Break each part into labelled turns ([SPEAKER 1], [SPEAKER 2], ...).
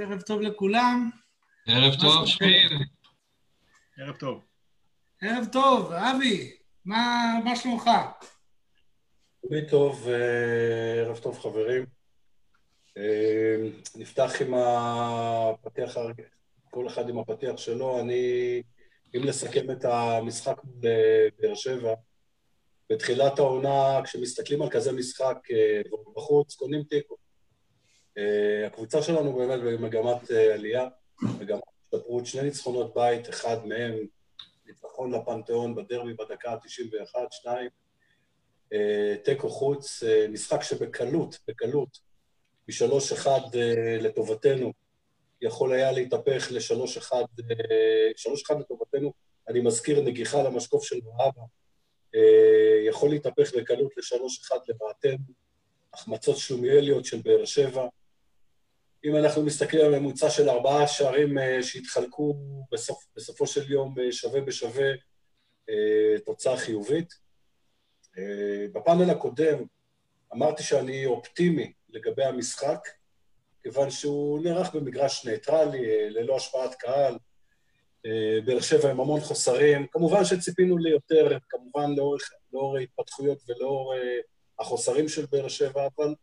[SPEAKER 1] ערב טוב, לכולם.
[SPEAKER 2] ערב טוב, שפיל.
[SPEAKER 3] ערב טוב.
[SPEAKER 1] ערב טוב, אבי, מה, מה שלומך?
[SPEAKER 4] לי טוב, אה, ערב טוב חברים. אה, נפתח עם הפתיח, כל אחד עם הפתיח שלו. אני, אם לסכם את המשחק בבאר שבע, בתחילת העונה, כשמסתכלים על כזה משחק אה, בחוץ, קונים תיקו. הקבוצה שלנו באמת במגמת עלייה, מגמת השתפרות, שני ניצחונות בית, אחד מהם ניצחון לפנתיאון בדרבי בדקה ה-91, שניים, תיקו חוץ, משחק שבקלות, בקלות, משלוש אחד לטובתנו, יכול היה להתהפך לשלוש אחד, שלוש אחד לטובתנו, אני מזכיר נגיחה למשקוף של מואבה, יכול להתהפך בקלות לשלוש אחד לרעתנו, החמצות שלומיאליות של באר שבע. אם אנחנו מסתכלים על ממוצע של ארבעה שערים שהתחלקו בסופ, בסופו של יום שווה בשווה, תוצאה חיובית. בפאנל הקודם אמרתי שאני אופטימי לגבי המשחק, כיוון שהוא נערך במגרש ניטרלי, ללא השפעת קהל, באר שבע עם המון חוסרים. כמובן שציפינו ליותר, כמובן לאור, לאור ההתפתחויות ולאור החוסרים של באר שבע, אבל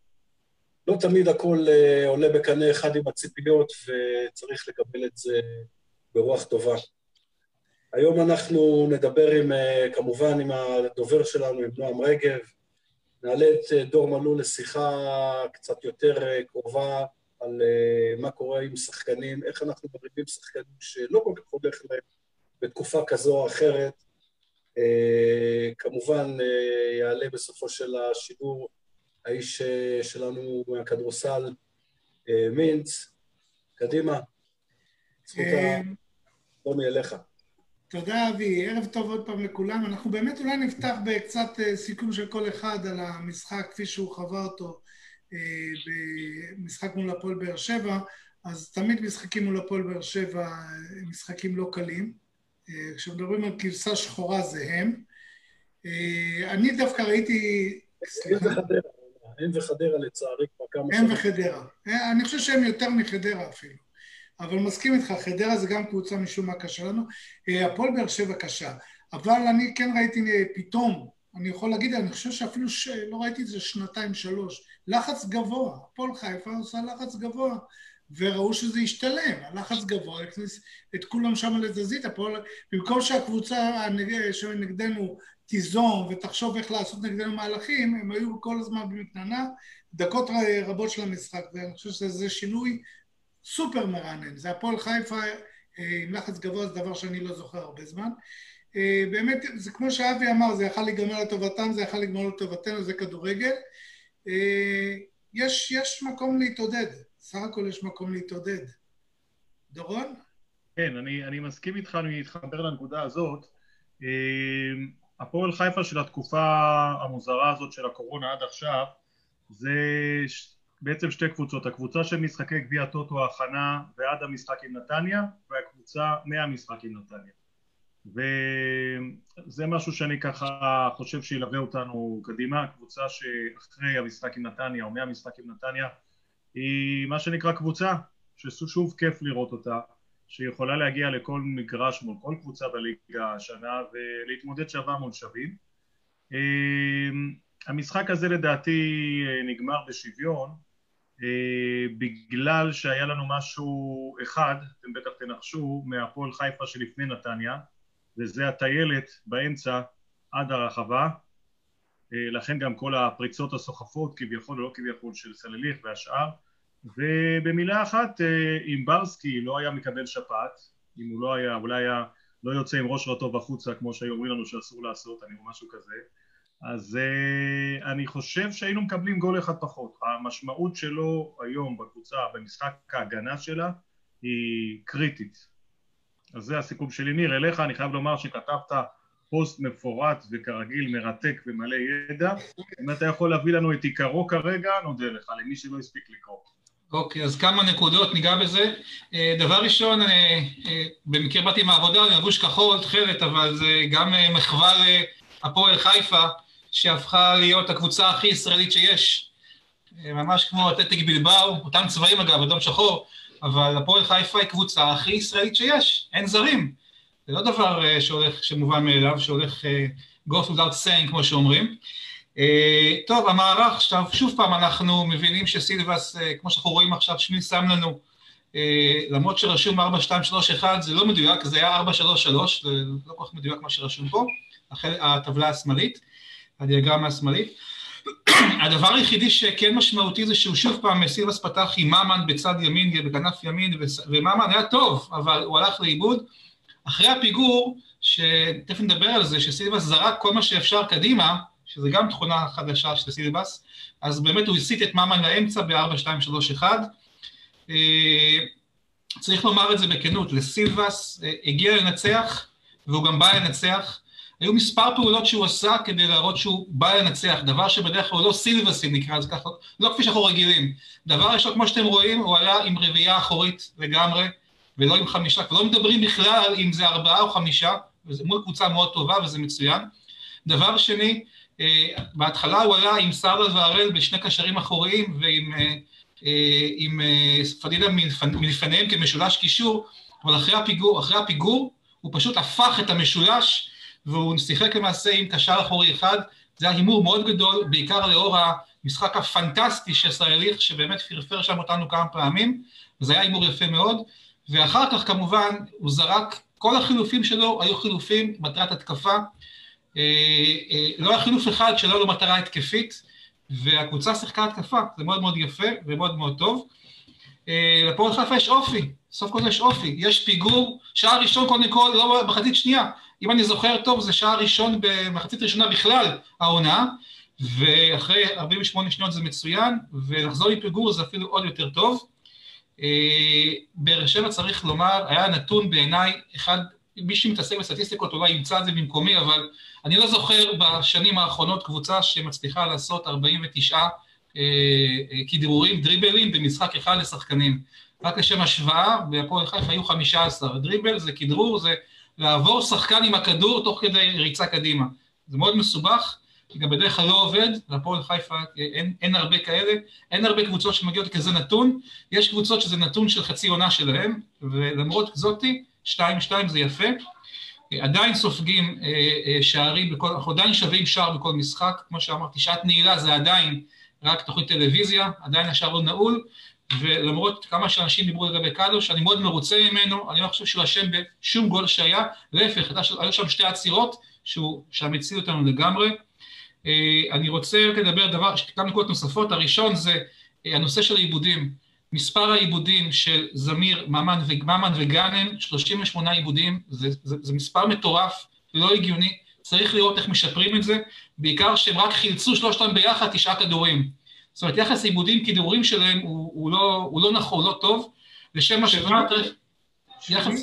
[SPEAKER 4] לא תמיד הכל עולה בקנה אחד עם הציפיות, וצריך לקבל את זה ברוח טובה. היום אנחנו נדבר עם, כמובן עם הדובר שלנו, עם נועם רגב, נעלה את דור מלול לשיחה קצת יותר קרובה על מה קורה עם שחקנים, איך אנחנו מרימים שחקנים שלא כל כך הולך להם בתקופה כזו או אחרת. כמובן יעלה בסופו של השידור האיש שלנו מהכדורסל, מינץ. קדימה, זכות הנעמי אליך.
[SPEAKER 1] תודה, אבי. ערב טוב עוד פעם לכולם. אנחנו באמת אולי נפתח בקצת סיכום של כל אחד על המשחק כפי שהוא חווה אותו במשחק מול הפועל באר שבע. אז תמיד משחקים מול הפועל באר שבע הם משחקים לא קלים. כשמדברים על כבשה שחורה זה הם. אני דווקא ראיתי...
[SPEAKER 4] סליחה. הם וחדרה לצערי כבר כמה
[SPEAKER 1] שנים. הם וחדרה. אני חושב שהם יותר מחדרה אפילו. אבל מסכים איתך, חדרה זה גם קבוצה משום מה קשה לנו. הפועל באר שבע קשה. אבל אני כן ראיתי פתאום, אני יכול להגיד, אני חושב שאפילו ש... לא ראיתי את זה שנתיים, שלוש. לחץ גבוה. הפועל חיפה עושה לחץ גבוה. וראו שזה ישתלם. הלחץ גבוה הכניס את כולם שם לתזית. הפועל... במקום שהקבוצה שנגדנו תיזום ותחשוב איך לעשות נגדנו מהלכים, הם היו כל הזמן במתננה, דקות רבות של המשחק, ואני חושב שזה שינוי סופר מרענן. זה הפועל חיפה עם לחץ גבוה, זה דבר שאני לא זוכר הרבה זמן. באמת, זה כמו שאבי אמר, זה יכל להיגמר לטובתם, זה יכל להיגמר לטובתנו, זה כדורגל. יש, יש מקום להתעודד, סך הכל יש מקום להתעודד. דורון?
[SPEAKER 3] כן, אני, אני מסכים איתך, אני אתחבר לנקודה הזאת. הפועל חיפה של התקופה המוזרה הזאת של הקורונה עד עכשיו זה בעצם שתי קבוצות, הקבוצה של משחקי גביע הטוטו ההכנה ועד המשחק עם נתניה והקבוצה מהמשחק עם נתניה וזה משהו שאני ככה חושב שילווה אותנו קדימה, הקבוצה שאחרי המשחק עם נתניה או מהמשחק עם נתניה היא מה שנקרא קבוצה ששוב כיף לראות אותה שיכולה להגיע לכל מגרש מול כל קבוצה בליגה השנה ולהתמודד שווה מול שווים. המשחק הזה לדעתי נגמר בשוויון בגלל שהיה לנו משהו אחד, אתם בטח תנחשו, מהפועל חיפה שלפני נתניה וזה הטיילת באמצע עד הרחבה לכן גם כל הפריצות הסוחפות כביכול או לא כביכול של סלליך והשאר ובמילה אחת, אם ברסקי לא היה מקבל שפעת, אם הוא לא היה, אולי היה לא יוצא עם ראש רטוב החוצה כמו שהיו אומרים לנו שאסור לעשות, אני אומר משהו כזה, אז אני חושב שהיינו מקבלים גול אחד פחות. המשמעות שלו היום בקבוצה, במשחק ההגנה שלה, היא קריטית. אז זה הסיכום שלי. ניר, אליך אני חייב לומר שכתבת פוסט מפורט וכרגיל מרתק ומלא ידע. אם אתה יכול להביא לנו את עיקרו כרגע, נודה לך, למי שלא הספיק לקרוא.
[SPEAKER 2] אוקיי, אז כמה נקודות, ניגע בזה. דבר ראשון, במקרה באתי מהעבודה, אני לבוש כחול, תכלת, אבל זה גם מחווה להפועל חיפה, שהפכה להיות הקבוצה הכי ישראלית שיש. ממש כמו אתלטיק בלבאו, אותם צבעים אגב, אדום שחור, אבל הפועל חיפה היא קבוצה הכי ישראלית שיש, אין זרים. זה לא דבר שהולך, שמובן מאליו, שהולך go without saying, כמו שאומרים. טוב, המערך, עכשיו שוב פעם אנחנו מבינים שסילבס, כמו שאנחנו רואים עכשיו, שמי שם לנו אה, למרות שרשום 4231 זה לא מדויק, זה היה 433, זה לא כל כך מדויק מה שרשום פה, הטבלה השמאלית, הדיאגרמה השמאלית. הדבר היחידי שכן משמעותי זה שהוא שוב פעם סילבס פתח עם ממן בצד ימין, בכנף ימין, וממן היה טוב, אבל הוא הלך לאיבוד. אחרי הפיגור, שתכף נדבר על זה, שסילבס זרק כל מה שאפשר קדימה, שזה גם תכונה חדשה של סילבס, אז באמת הוא הסיט את ממן לאמצע ב-4-2-3-1. אה, צריך לומר את זה בכנות, לסילבס אה, הגיע לנצח והוא גם בא לנצח. היו מספר פעולות שהוא עשה כדי להראות שהוא בא לנצח, דבר שבדרך כלל לא סילבסים נקרא לזה ככה, לא כפי שאנחנו רגילים. דבר ראשון, כמו שאתם רואים, הוא עלה עם רביעייה אחורית לגמרי, ולא עם חמישה, ולא מדברים בכלל אם זה ארבעה או חמישה, וזה מול קבוצה מאוד טובה וזה מצוין. דבר שני, בהתחלה הוא עלה עם סרדל והראל בשני קשרים אחוריים ועם אה, עם אה, פדידה מלפניהם כמשולש קישור, אבל אחרי הפיגור, אחרי הפיגור הוא פשוט הפך את המשולש והוא שיחק למעשה עם קשר אחורי אחד, זה היה הימור מאוד גדול, בעיקר לאור המשחק הפנטסטי של סייליך, שבאמת פרפר שם אותנו כמה פעמים, וזה היה הימור יפה מאוד, ואחר כך כמובן הוא זרק, כל החילופים שלו היו חילופים מטרת התקפה, אה, לא היה חילוף אחד שלא לו מטרה התקפית, והקבוצה שיחקה התקפה, זה מאוד מאוד יפה ומאוד מאוד טוב. אה, לפועל חיפה יש אופי, סוף כל זה יש אופי, יש פיגור, שעה ראשון קודם כל, לא מחצית שנייה, אם אני זוכר טוב זה שעה ראשון במחצית ראשונה בכלל העונה, ואחרי 48 שניות זה מצוין, ולחזור מפיגור זה אפילו עוד יותר טוב. אה, באר שבע צריך לומר, היה נתון בעיניי, אחד, מי שמתעסק בסטטיסטיקות אולי ימצא את זה במקומי, אבל אני לא זוכר בשנים האחרונות קבוצה שמצליחה לעשות 49 אה, אה, כדרורים, דריבלים במשחק אחד לשחקנים. רק לשם השוואה, בהפועל חיפה היו 15. דריבל זה כדרור, זה לעבור שחקן עם הכדור תוך כדי ריצה קדימה. זה מאוד מסובך, גם בדרך כלל לא עובד, בהפועל חיפה אין, אין הרבה כאלה, אין הרבה קבוצות שמגיעות כזה נתון, יש קבוצות שזה נתון של חצי עונה שלהם, ולמרות זאתי, 2-2 זה יפה. עדיין סופגים אה, אה, שערים, בכל, אנחנו עדיין שווים שער בכל משחק, כמו שאמרתי, שעת נעילה זה עדיין רק תוכנית טלוויזיה, עדיין השער לא נעול, ולמרות כמה שאנשים דיברו לגבי קדוש, אני מאוד מרוצה ממנו, אני לא חושב שהוא אשם בשום גול שהיה, להפך, היו שם שתי עצירות שהוא, שם הציל אותנו לגמרי. אה, אני רוצה רק לדבר דבר, כמה נקודות נוספות, הראשון זה הנושא של העיבודים. מספר העיבודים של זמיר, ממן, ממן וגאנם, 38 עיבודים, זה, זה, זה מספר מטורף, לא הגיוני, צריך לראות איך משפרים את זה, בעיקר שהם רק חילצו שלושתם ביחד תשעה כדורים. זאת אומרת, יחס העיבודים כדורים שלהם הוא, הוא, לא, הוא לא נכון, הוא לא טוב, לשם השוואה. יחס...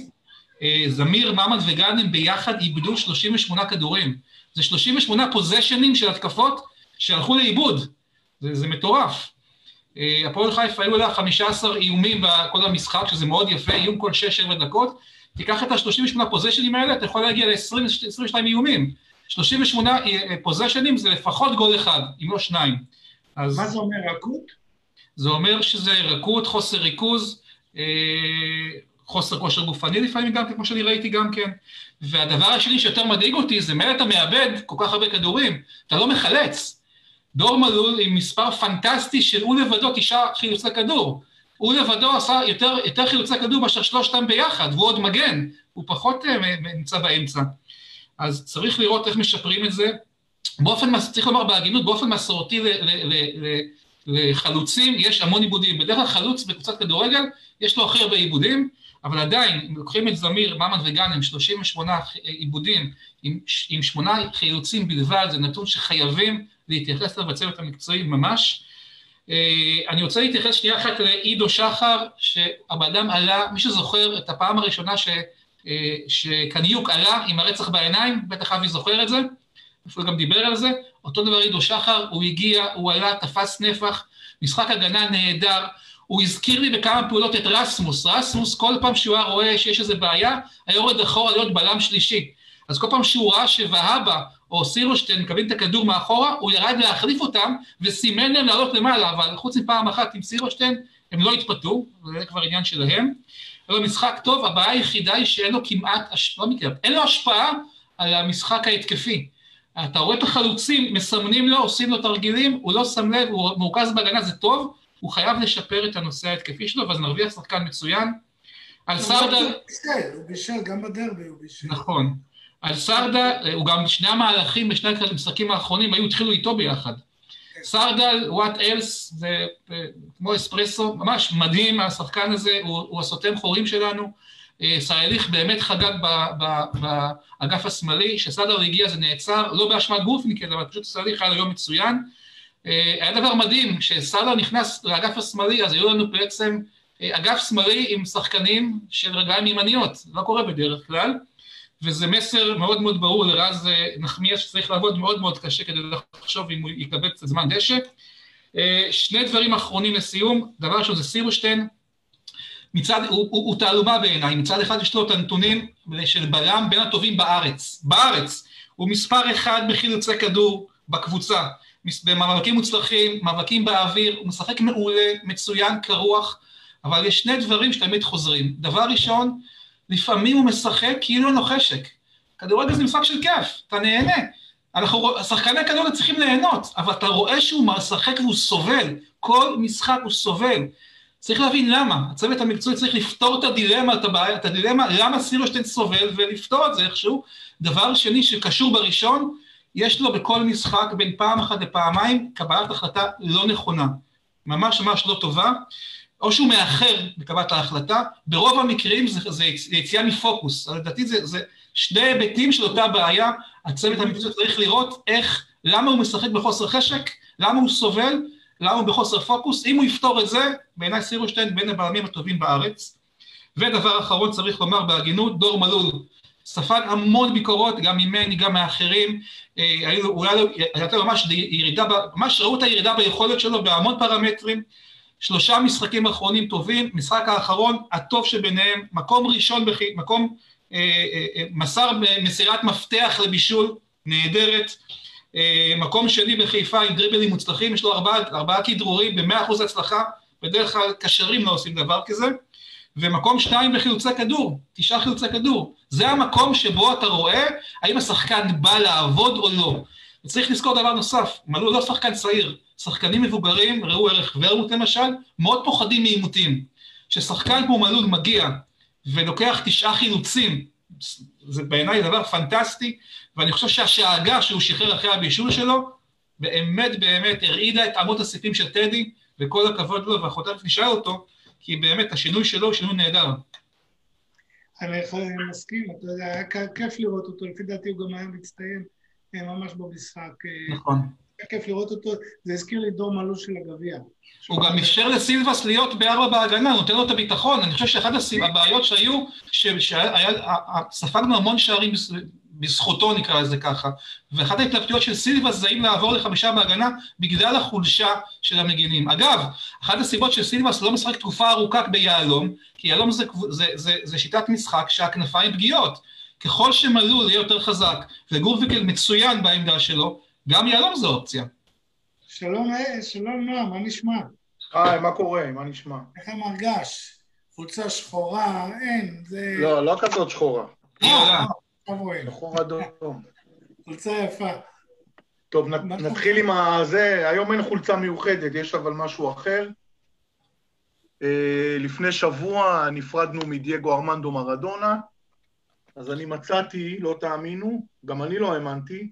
[SPEAKER 2] אה, זמיר, ממן וגאנם ביחד איבדו 38 כדורים. זה 38 פוזיישנים של התקפות שהלכו לאיבוד. זה, זה מטורף. אה, הפועל חיפה היו לה 15 איומים בכל המשחק, שזה מאוד יפה, איום כל 6-7 דקות. תיקח את ה-38 פוזיישנים האלה, אתה יכול להגיע ל-22 איומים. 38 פוזיישנים זה לפחות גול אחד, אם לא שניים.
[SPEAKER 1] אז... מה זה אומר רכות?
[SPEAKER 2] זה אומר שזה רכות, חוסר ריכוז, אה, חוסר כושר גופני לפעמים גם כן, כמו שאני ראיתי גם כן. והדבר השני שיותר מדאיג אותי זה מילא אתה מאבד כל כך הרבה כדורים, אתה לא מחלץ. דור מלול עם מספר פנטסטי של הוא לבדו תשעה חילוצי כדור. הוא לבדו עשה יותר, יותר חילוצי כדור מאשר שלושתם ביחד, והוא עוד מגן, הוא פחות uh, נמצא באמצע. אז צריך לראות איך משפרים את זה. באופן, צריך לומר בהגינות, באופן מסורתי ל, ל, ל, ל, לחלוצים יש המון עיבודים. בדרך כלל חלוץ בקבוצת כדורגל, יש לו הכי הרבה עיבודים, אבל עדיין, אם לוקחים את זמיר, ממן וגאנם, 38 עיבודים עם, עם שמונה חילוצים בלבד, זה נתון שחייבים להתייחס אליו בצוות המקצועי ממש. אה, אני רוצה להתייחס שנייה אחת לעידו שחר, שהבן אדם עלה, מי שזוכר את הפעם הראשונה ש, אה, שקניוק עלה עם הרצח בעיניים, בטח אבי זוכר את זה, אפילו גם דיבר על זה, אותו דבר עידו שחר, הוא הגיע, הוא עלה, תפס נפח, משחק הגנה נהדר, הוא הזכיר לי בכמה פעולות את רסמוס, רסמוס כל פעם שהוא היה רואה שיש איזו בעיה, היה יורד אחורה להיות בלם שלישי. אז כל פעם שהוא ראה שוהבה או סירושטיין מקבלים את הכדור מאחורה, הוא ירד להחליף אותם וסימן להם לעלות למעלה, אבל חוץ מפעם אחת עם סירושטיין, הם לא התפתו, זה כבר עניין שלהם. זה משחק טוב, הבעיה היחידה היא שאין לו כמעט, לא מקרה, אין לו השפעה על המשחק ההתקפי. אתה רואה את החלוצים, מסמנים לו, עושים לו תרגילים, הוא לא שם לב, הוא מורכז בהגנה, זה טוב, הוא חייב לשפר את הנושא ההתקפי שלו, ואז נרוויח שחקן מצוין. על סרדה...
[SPEAKER 1] הוא בישל, גם בדרבי הוא בישל.
[SPEAKER 2] נכון. על סרדה, הוא גם שני המהלכים בשני המשחקים האחרונים היו, התחילו איתו ביחד. סרדל, וואט אלס, זה כמו אספרסו, ממש מדהים השחקן הזה, הוא, הוא הסותם חורים שלנו. אה, סייליך באמת חגג באגף השמאלי, כשסרדל הגיע זה נעצר, לא באשמת גופניקל, אבל פשוט סייליך היה יום מצוין. אה, היה דבר מדהים, כשסרדל נכנס לאגף השמאלי, אז היו לנו בעצם אה, אגף שמאלי עם שחקנים של רגליים ימניות, לא קורה בדרך כלל. וזה מסר מאוד מאוד ברור לרז אה, נחמיאס שצריך לעבוד מאוד מאוד קשה כדי לחשוב אם הוא יקבל קצת זמן דשא. אה, שני דברים אחרונים לסיום, דבר ראשון זה סירושטיין, מצד, הוא, הוא, הוא תעלומה בעיניי, מצד אחד יש לו את הנתונים של בלם בין הטובים בארץ, בארץ, הוא מספר אחד בחילוצי כדור בקבוצה, במאבקים מוצלחים, מאבקים באוויר, הוא משחק מעולה, מצוין, כרוח, אבל יש שני דברים שתמיד חוזרים. דבר ראשון, לפעמים הוא משחק כאילו אין לו חשק. כדורגל זה משחק של כיף, אתה נהנה. אנחנו, שחקני כדורגל צריכים ליהנות, אבל אתה רואה שהוא משחק והוא סובל, כל משחק הוא סובל. צריך להבין למה, הצוות המקצועי צריך לפתור את הדילמה, את הבעיה, את הדילמה למה סילושטיין סובל ולפתור את זה איכשהו. דבר שני שקשור בראשון, יש לו בכל משחק בין פעם אחת לפעמיים קבלת החלטה לא נכונה, ממש ממש לא טובה. או שהוא מאחר בקבלת ההחלטה, ברוב המקרים זה, זה, יציאה מפוקוס. לדעתי זה, זה שני היבטים של אותה בעיה, הצוות המקצועי צריך לראות איך, למה הוא משחק בחוסר חשק, למה הוא סובל, למה הוא בחוסר פוקוס, אם הוא יפתור את זה, בעיניי סירושטיין בין הבלמים הטובים בארץ. ודבר אחרון צריך לומר בהגינות, דור מלול ספג המון ביקורות, גם ממני, גם מאחרים, אה, אולי הייתה ממש ירידה, ממש ראו את הירידה ביכולת שלו בהמון פרמטרים, שלושה משחקים אחרונים טובים, משחק האחרון הטוב שביניהם, מקום ראשון, בח... מקום אה, אה, אה, מסר מסירת מפתח לבישול, נהדרת, אה, מקום שני בחיפה עם דריבלים מוצלחים, יש לו ארבעה, ארבעה כדרורים במאה אחוז הצלחה, בדרך כלל קשרים לא עושים דבר כזה, ומקום שתיים בחילוצי כדור, תשעה חילוצי כדור, זה המקום שבו אתה רואה האם השחקן בא לעבוד או לא. וצריך לזכור דבר נוסף, מלול לא שחקן צעיר, שחקנים מבוגרים, ראו ערך ורמוט למשל, מאוד פוחדים מעימותים. כששחקן כמו מלול מגיע ולוקח תשעה חילוצים, זה בעיניי דבר פנטסטי, ואני חושב שהשאגה שהוא שחרר אחרי הבישול שלו, באמת באמת הרעידה את אמות הסיפים של טדי, וכל הכבוד לו, והחוטף נשאל אותו, כי באמת השינוי שלו הוא שינוי נהדר.
[SPEAKER 1] אני מסכים, אתה יודע, היה כיף לראות אותו, לפי דעתי הוא גם היה מצטיין אה, ממש במשחק.
[SPEAKER 2] אה, נכון.
[SPEAKER 1] כיף לראות אותו, זה הזכיר לי דור מלול של הגביע.
[SPEAKER 2] הוא גם אפשר לסילבס להיות בארבע בהגנה, נותן לו את הביטחון, אני חושב שאחת הבעיות שהיו, שספגנו המון שערים בזכותו נקרא לזה ככה, ואחת ההתלבטויות של סילבס זה אם לעבור לחמישה בהגנה בגלל החולשה של המגינים. אגב, אחת הסיבות של סילבס לא משחק תקופה ארוכה ביהלום, כי יהלום זה, זה, זה, זה שיטת משחק שהכנפיים פגיעות. ככל שמלול יהיה יותר חזק, וגורפיקל מצוין בעמדה שלו, גם יהלום זו אופציה.
[SPEAKER 1] שלום, אה, שלום נועה, מה נשמע?
[SPEAKER 5] היי, מה קורה? מה נשמע?
[SPEAKER 1] איך המרגש? חולצה שחורה, אין, זה...
[SPEAKER 5] לא, לא כזאת שחורה.
[SPEAKER 1] אה,
[SPEAKER 5] שחור אדום.
[SPEAKER 1] חולצה יפה.
[SPEAKER 5] טוב, נתחיל עם הזה, היום אין חולצה מיוחדת, יש אבל משהו אחר. אה, לפני שבוע נפרדנו מדייגו ארמנדו מרדונה, אז אני מצאתי, לא תאמינו, גם אני לא האמנתי,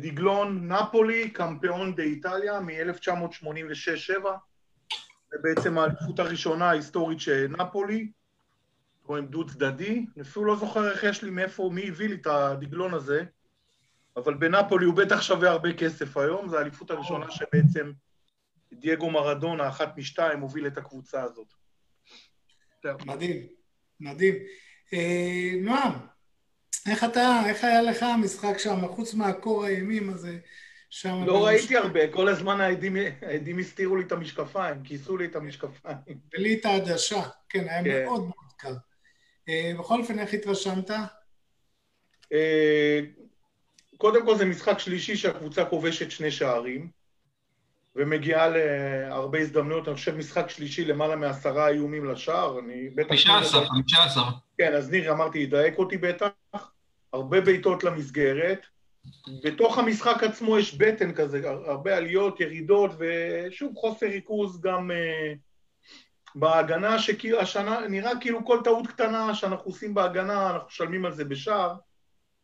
[SPEAKER 5] דגלון נפולי, קמפיון דה איטליה מ-1986-7, זה בעצם האליפות הראשונה ההיסטורית של נפולי, רואים דו צדדי, אפילו לא זוכר איך יש לי מאיפה, מי הביא לי את הדגלון הזה, אבל בנפולי הוא בטח שווה הרבה כסף היום, זו האליפות הראשונה שבעצם דייגו מרדונה, אחת משתיים, הוביל את הקבוצה הזאת.
[SPEAKER 1] מדהים, מדהים. אה, נועם, איך אתה, איך היה לך המשחק שם, חוץ מהקור האימים הזה?
[SPEAKER 5] שם לא ראיתי הרבה, כל הזמן העדים, העדים הסתירו לי את המשקפיים, כיסו לי את המשקפיים.
[SPEAKER 1] ולי את העדשה, כן, היה כן. מאוד מאוד קר. אה, בכל אופן, איך התרשמת?
[SPEAKER 5] אה, קודם כל זה משחק שלישי שהקבוצה כובשת שני שערים, ומגיעה להרבה הזדמנויות, אני חושב משחק שלישי למעלה מעשרה איומים לשער, אני בטח...
[SPEAKER 2] 15, 15.
[SPEAKER 5] כן, אז ניר, אמרתי, ידייק אותי בטח, הרבה בעיטות למסגרת. בתוך המשחק עצמו יש בטן כזה, הרבה עליות, ירידות, ושוב חוסר ריכוז גם uh, בהגנה, שכאילו השנה נראה כאילו כל טעות קטנה שאנחנו עושים בהגנה, אנחנו משלמים על זה בשער.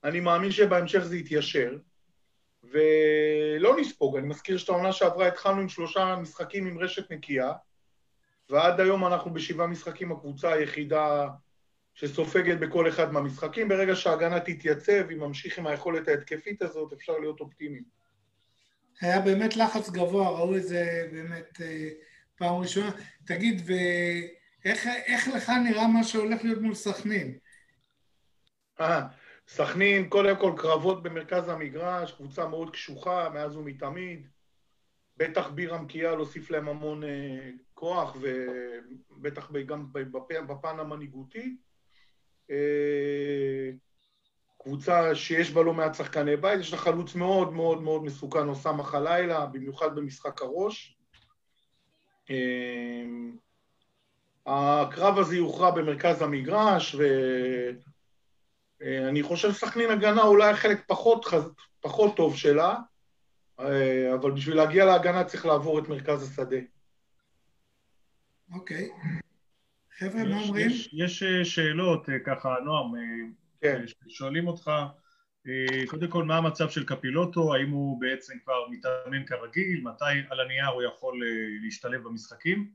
[SPEAKER 5] אני מאמין שבהמשך זה יתיישר. ולא נספוג, אני מזכיר שאת העונה שעברה התחלנו עם שלושה משחקים עם רשת נקייה, ועד היום אנחנו בשבעה משחקים הקבוצה היחידה שסופגת בכל אחד מהמשחקים. ברגע שההגנה תתייצב, אם ממשיך עם היכולת ההתקפית הזאת, אפשר להיות אופטימיים.
[SPEAKER 1] היה באמת לחץ גבוה, ראו את זה באמת אה, פעם ראשונה. תגיד, ואיך לך נראה מה שהולך להיות מול סכנין?
[SPEAKER 5] אה, סכנין, קודם כל קרבות במרכז המגרש, קבוצה מאוד קשוחה מאז ומתמיד. בטח בירם קיאל הוסיף להם המון אה, כוח, ובטח גם בפן המנהיגותי. אה, קבוצה שיש בה לא מעט שחקני בית, יש לה חלוץ מאוד מאוד מאוד מסוכן, אוסאמה חלילה, במיוחד במשחק הראש. אה, הקרב הזה יוכרע במרכז המגרש, ואני חושב סכנין הגנה אולי החלק פחות, פחות טוב שלה, אה, אבל בשביל להגיע להגנה צריך לעבור את מרכז השדה.
[SPEAKER 1] אוקיי. Okay. חבר'ה, מה אומרים?
[SPEAKER 3] יש, יש אה, שאלות, אה, ככה, נועם, אה, כן. שואלים אותך, קודם כל, מה המצב של קפילוטו? האם הוא בעצם כבר מתאמן כרגיל? מתי על הנייר הוא יכול להשתלב במשחקים?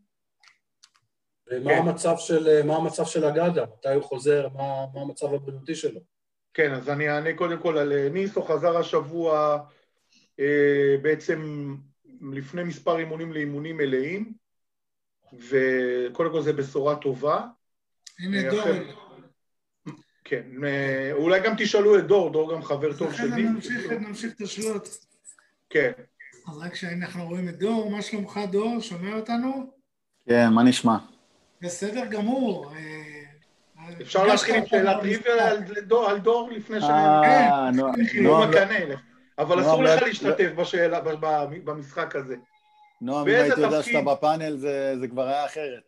[SPEAKER 4] מה כן. המצב של, מה המצב של אגדה? מתי הוא חוזר? מה, מה המצב הבריאותי שלו?
[SPEAKER 5] כן, אז אני אענה קודם כל על ניסו, חזר השבוע בעצם לפני מספר אימונים לאימונים מלאים. וקודם כל זו בשורה טובה.
[SPEAKER 1] הנה אה, דור.
[SPEAKER 5] כן, אה, אולי גם תשאלו את דור, דור גם חבר טוב שלי.
[SPEAKER 1] לכן נמשיך את השאלות.
[SPEAKER 5] כן.
[SPEAKER 1] אז רק כשאנחנו רואים את דור, מה שלומך דור? שומע אותנו?
[SPEAKER 6] כן, מה נשמע?
[SPEAKER 1] בסדר גמור.
[SPEAKER 5] אה, אפשר להתחיל עם שאלת טריוויה על דור לפני שאני... לא מקנא, אבל אסור לך להשתתף במשחק הזה.
[SPEAKER 6] נועם, אם הייתי יודע שאתה בפאנל זה, זה כבר היה אחרת.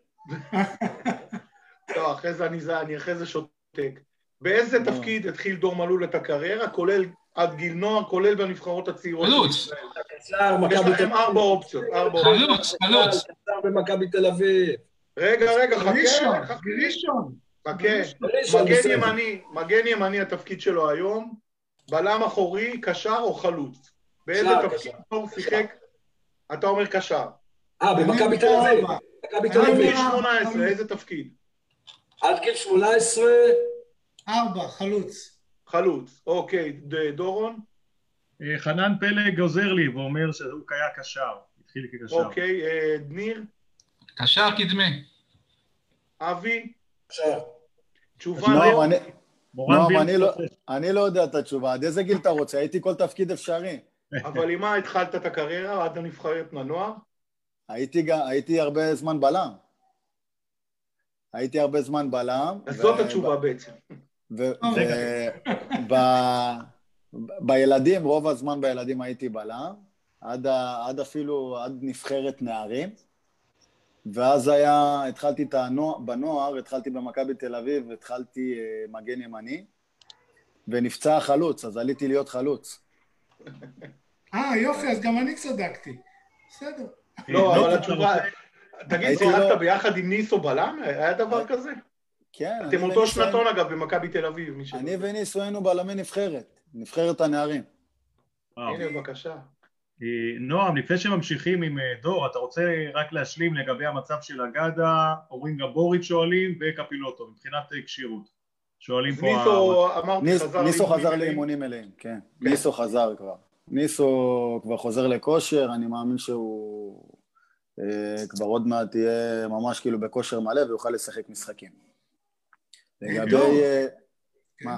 [SPEAKER 5] לא, אחרי זה אני, אני אחרי זה שותק. באיזה תפקיד התחיל דור מלול את הקריירה, כולל עד גיל נוער, כולל בנבחרות הצעירות?
[SPEAKER 2] חלוץ.
[SPEAKER 5] יש לכם ארבע אופציות.
[SPEAKER 2] חלוץ, חלוץ.
[SPEAKER 4] במכבי תל אביב.
[SPEAKER 5] רגע, רגע, חכה. ראשון. חכה. מגן ימני, מגן ימני התפקיד שלו היום, בלם אחורי, קשר או חלוץ? באיזה תפקיד דור שיחק אתה אומר קשר.
[SPEAKER 4] אה, במכבי תל אביב.
[SPEAKER 5] מכבי תל אביב. עד גיל 18, איזה תפקיד?
[SPEAKER 4] עד גיל 18...
[SPEAKER 1] ארבע, חלוץ.
[SPEAKER 5] חלוץ, אוקיי. דורון?
[SPEAKER 3] אה, חנן פלג עוזר לי ואומר שהוא היה קשר. התחיל כקשר.
[SPEAKER 5] אוקיי, אה, ניר?
[SPEAKER 2] קשר קדמי.
[SPEAKER 5] אבי?
[SPEAKER 4] קשר.
[SPEAKER 5] תשובה
[SPEAKER 6] נועם, לא- אני לא יודע את התשובה. עד איזה גיל אתה רוצה? הייתי כל תפקיד אפשרי.
[SPEAKER 5] אבל עם מה התחלת את הקריירה עד הנבחרת לנוער?
[SPEAKER 6] הייתי, הייתי הרבה זמן בלם. הייתי הרבה זמן בלם.
[SPEAKER 5] אז. זאת התשובה. בעצם.
[SPEAKER 6] ובילדים, ב... רוב הזמן בילדים הייתי בלם, עד. עד אפילו, עד נבחרת נערים. ואז היה, התחלתי את הנוער, בנוער, התחלתי במכבי תל אביב, התחלתי uh, מגן ימני, ונפצע החלוץ, אז עליתי להיות חלוץ.
[SPEAKER 1] אה, יופי, אז גם אני צדקתי. בסדר.
[SPEAKER 5] לא, אבל התשובה... תגיד, שיחקת ביחד עם ניסו בלם? היה דבר כזה?
[SPEAKER 6] כן.
[SPEAKER 5] אתם אותו שנתון אגב במכבי תל אביב.
[SPEAKER 6] אני וניסו היינו בלמי נבחרת, נבחרת הנערים.
[SPEAKER 5] הנה, בבקשה.
[SPEAKER 3] אה, נועם, לפני שממשיכים עם אה, דור, אתה רוצה רק להשלים לגבי המצב של אגדה, אומרים גם בוריץ' שואלים וקפילוטו, מבחינת כשירות. שואלים פה...
[SPEAKER 5] ניסו, אמרתי, חזר
[SPEAKER 6] ניסו חזר לאימונים מלאים, כן. כן. ניסו חזר כבר. ניסו כבר חוזר לכושר, אני מאמין שהוא אה, כבר עוד מעט יהיה ממש כאילו בכושר מלא ויוכל לשחק משחקים.
[SPEAKER 1] לגבי... אה, כן. מה?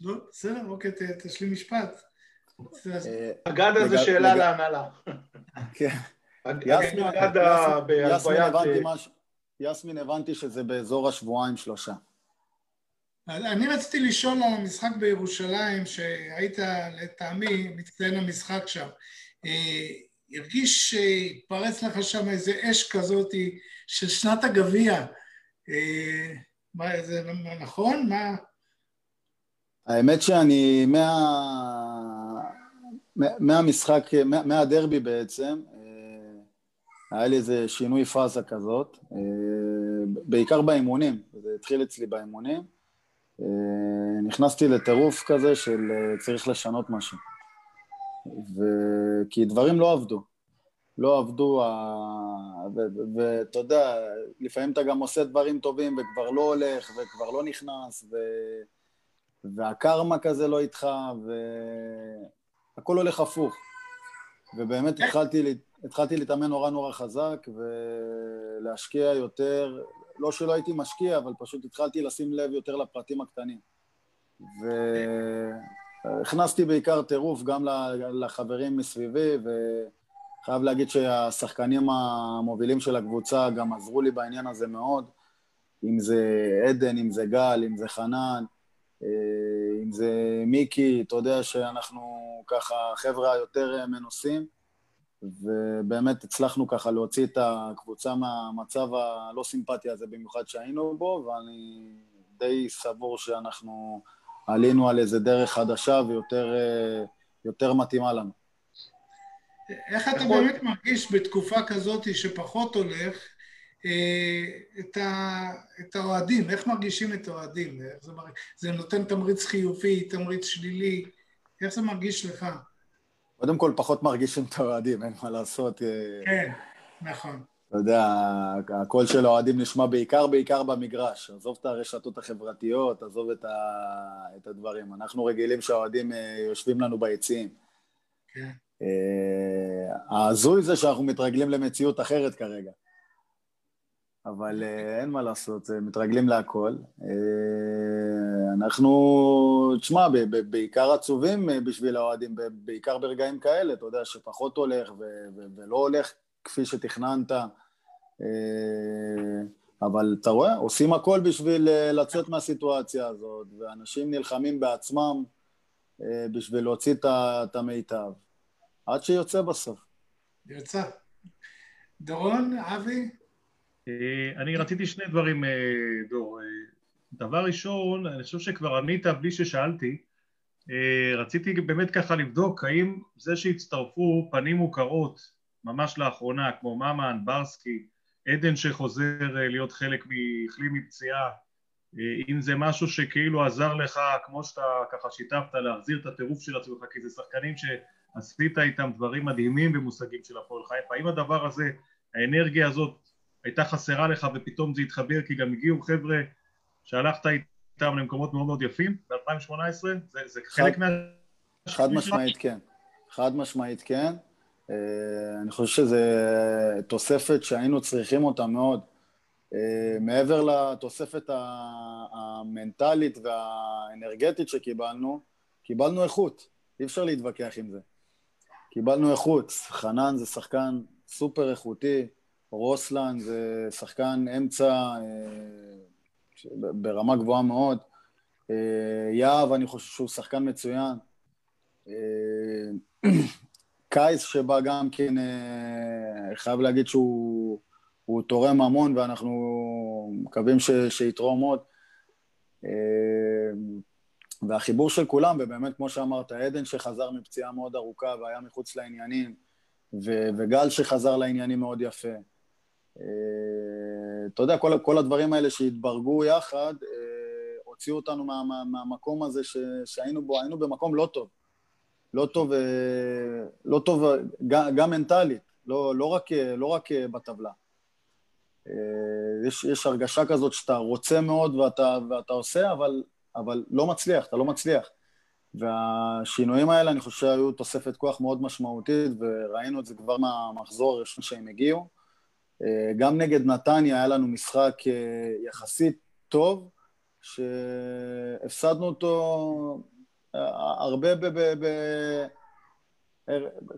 [SPEAKER 1] לא, בסדר, אוקיי, תשלים משפט.
[SPEAKER 5] אגדה זה שאלה להנהלה.
[SPEAKER 6] כן. יסמין הבנתי שזה באזור השבועיים שלושה.
[SPEAKER 1] אני רציתי לשאול על המשחק בירושלים, שהיית לטעמי מצטיין המשחק שם. אה, הרגיש שהתפרץ לך שם איזה אש כזאת של שנת הגביע. אה, מה, זה נכון? מה...
[SPEAKER 6] האמת שאני מה... מהמשחק, מה, מהדרבי בעצם, אה, היה לי איזה שינוי פאזה כזאת, בעיקר באימונים, זה התחיל אצלי באימונים. נכנסתי לטירוף כזה של צריך לשנות משהו. ו... כי דברים לא עבדו. לא עבדו, ואתה יודע, לפעמים אתה גם עושה דברים טובים וכבר לא הולך וכבר לא נכנס, ו... והקרמה כזה לא איתך, והכל הולך הפוך. ובאמת התחלתי, התחלתי להתאמן נורא נורא חזק ולהשקיע יותר, לא שלא הייתי משקיע, אבל פשוט התחלתי לשים לב יותר לפרטים הקטנים. ו... הכנסתי בעיקר טירוף גם לחברים מסביבי, וחייב להגיד שהשחקנים המובילים של הקבוצה גם עזרו לי בעניין הזה מאוד, אם זה עדן, אם זה גל, אם זה חנן, אה, אם זה מיקי, אתה יודע שאנחנו ככה חבר'ה יותר מנוסים, ובאמת הצלחנו ככה להוציא את הקבוצה מהמצב הלא סימפטי הזה במיוחד שהיינו בו, ואני די סבור שאנחנו... עלינו על איזה דרך חדשה ויותר מתאימה לנו.
[SPEAKER 1] איך אתה באמת מרגיש בתקופה כזאת שפחות הולך אה, את, ה, את האוהדים? איך מרגישים את האוהדים? זה נותן תמריץ חיובי, תמריץ שלילי? איך זה מרגיש לך?
[SPEAKER 6] קודם כל, פחות מרגישים את האוהדים, אין מה לעשות.
[SPEAKER 1] אה. כן, נכון.
[SPEAKER 6] אתה יודע, הקול של האוהדים נשמע בעיקר בעיקר במגרש. עזוב את הרשתות החברתיות, עזוב את, ה... את הדברים. אנחנו רגילים שהאוהדים אה, יושבים לנו ביציעים. כן. אה, ההזוי זה שאנחנו מתרגלים למציאות אחרת כרגע. אבל אה, אין מה לעשות, מתרגלים להכל. אנחנו, תשמע, בעיקר עצובים בשביל האוהדים, בעיקר ברגעים כאלה, אתה יודע, שפחות הולך ולא הולך כפי שתכננת, אה, אבל אתה רואה, עושים הכל בשביל אה, לצאת מהסיטואציה הזאת, ואנשים נלחמים בעצמם אה, בשביל להוציא את המיטב, עד שיוצא בסוף.
[SPEAKER 1] יוצא. דורון, אבי?
[SPEAKER 3] אני רציתי שני דברים, דור. דבר ראשון, אני חושב שכבר ענית בלי ששאלתי, רציתי באמת ככה לבדוק האם זה שהצטרפו פנים מוכרות ממש לאחרונה, כמו ממן, ברסקי, עדן שחוזר אה, להיות חלק מהחלים מפציעה, אה, אם זה משהו שכאילו עזר לך, כמו שאתה ככה שיתפת, להחזיר את הטירוף של עצמך, כי זה שחקנים שעשית איתם דברים מדהימים במושגים של הפועל חיפה, האם הדבר הזה, האנרגיה הזאת הייתה חסרה לך ופתאום זה התחבר כי גם הגיעו חבר'ה שהלכת איתם למקומות מאוד מאוד יפים ב-2018? זה, זה חלק מה...
[SPEAKER 6] חד משמעית כן. חד משמעית כן. אה, אני חושב שזו תוספת שהיינו צריכים אותה מאוד. אה, מעבר לתוספת המנטלית והאנרגטית שקיבלנו, קיבלנו איכות, אי אפשר להתווכח עם זה. קיבלנו איכות, חנן זה שחקן סופר איכותי, רוסלן זה שחקן אמצע אה, ברמה גבוהה מאוד, יהב אני חושב שהוא שחקן מצוין, קייס שבא גם כן, אה, חייב להגיד שהוא תורם המון ואנחנו מקווים ש, שיתרום עוד. אה, והחיבור של כולם, ובאמת, כמו שאמרת, עדן שחזר מפציעה מאוד ארוכה והיה מחוץ לעניינים, ו, וגל שחזר לעניינים מאוד יפה. אה, אתה יודע, כל, כל הדברים האלה שהתברגו יחד, הוציאו אותנו מה, מה, מהמקום הזה ש, שהיינו בו, היינו במקום לא טוב. לא טוב, אה, לא טוב גם, גם מנטלית, לא, לא, רק, לא רק בטבלה. אה, יש, יש הרגשה כזאת שאתה רוצה מאוד ואתה, ואתה עושה, אבל, אבל לא מצליח, אתה לא מצליח. והשינויים האלה, אני חושב שהיו תוספת כוח מאוד משמעותית, וראינו את זה כבר מהמחזור הראשון שהם הגיעו. אה, גם נגד נתניה היה לנו משחק יחסית טוב, שהפסדנו אותו הרבה ב... ב, ב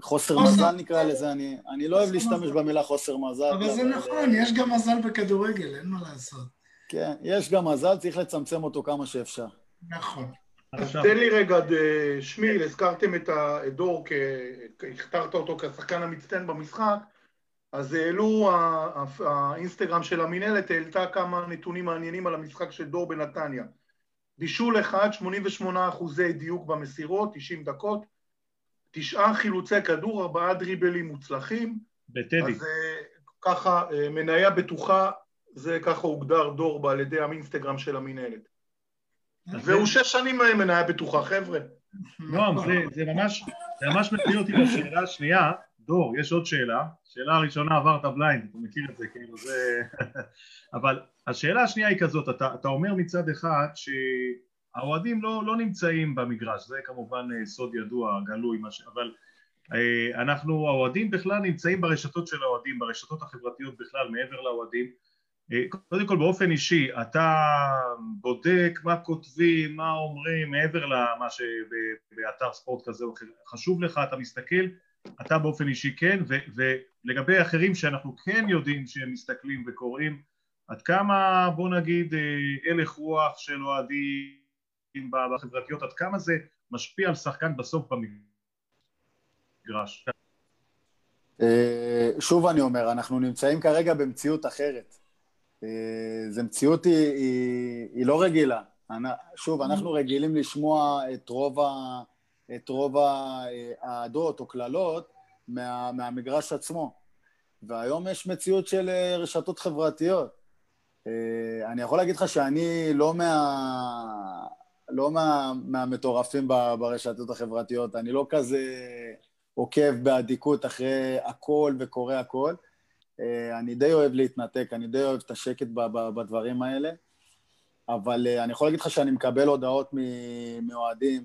[SPEAKER 6] חוסר מזל נקרא לזה, אני, אני לא אוהב להשתמש במילה חוסר מזל.
[SPEAKER 1] אבל זה נכון, יש גם מזל בכדורגל, אין מה לעשות.
[SPEAKER 6] כן, יש גם מזל, צריך לצמצם אותו כמה שאפשר.
[SPEAKER 1] נכון.
[SPEAKER 5] אז תן לי רגע, שמיל, הזכרתם את ה- את דור, כ- הכתרת אותו כשחקן המצטיין במשחק, אז העלו, האינסטגרם של המינהלת העלתה כמה נתונים מעניינים על המשחק של דור בנתניה. בישול אחד, 88 אחוזי דיוק במסירות, 90 דקות, תשעה חילוצי כדור, ארבעה דריבלים מוצלחים,
[SPEAKER 3] בטדי.
[SPEAKER 5] אז אה, ככה, אה, מניה בטוחה, זה ככה הוגדר דור על ידי האינסטגרם של המינהלת. והוא שש שנים אה, מניה בטוחה, חבר'ה.
[SPEAKER 3] נועם, זה, זה ממש, זה ממש מביא אותי לשאלה השנייה. דור, יש עוד שאלה. שאלה הראשונה עברת בליינד, אתה מכיר את זה, כאילו זה... אבל השאלה השנייה היא כזאת, אתה, אתה אומר מצד אחד שהאוהדים לא, לא נמצאים במגרש, זה כמובן אה, סוד ידוע, גלוי, מה ש... אבל אה, אנחנו, האוהדים בכלל נמצאים ברשתות של האוהדים, ברשתות החברתיות בכלל, מעבר לאוהדים. אה, קודם כל באופן אישי, אתה בודק מה כותבים, מה אומרים, מעבר למה שבאתר ספורט כזה או אחר, חשוב לך, אתה מסתכל, אתה באופן אישי כן, ו- ולגבי אחרים שאנחנו כן יודעים שהם מסתכלים וקוראים, עד כמה בוא נגיד אה, הלך רוח של אוהדים בחברתיות, עד כמה זה משפיע על שחקן בסוף במגרש.
[SPEAKER 6] אה, שוב אני אומר, אנחנו נמצאים כרגע במציאות אחרת. אה, זו מציאות היא, היא, היא לא רגילה. שוב, אנחנו רגילים לשמוע את רוב, ה, את רוב האהדות או קללות מה, מהמגרש עצמו. והיום יש מציאות של אה, רשתות חברתיות. אה, אני יכול להגיד לך שאני לא מה... לא מה, מהמטורפים ברשתות החברתיות, אני לא כזה עוקב באדיקות אחרי הכל וקורא הכל. אה, אני די אוהב להתנתק, אני די אוהב את השקט בדברים האלה, אבל אה, אני יכול להגיד לך שאני מקבל הודעות מאוהדים,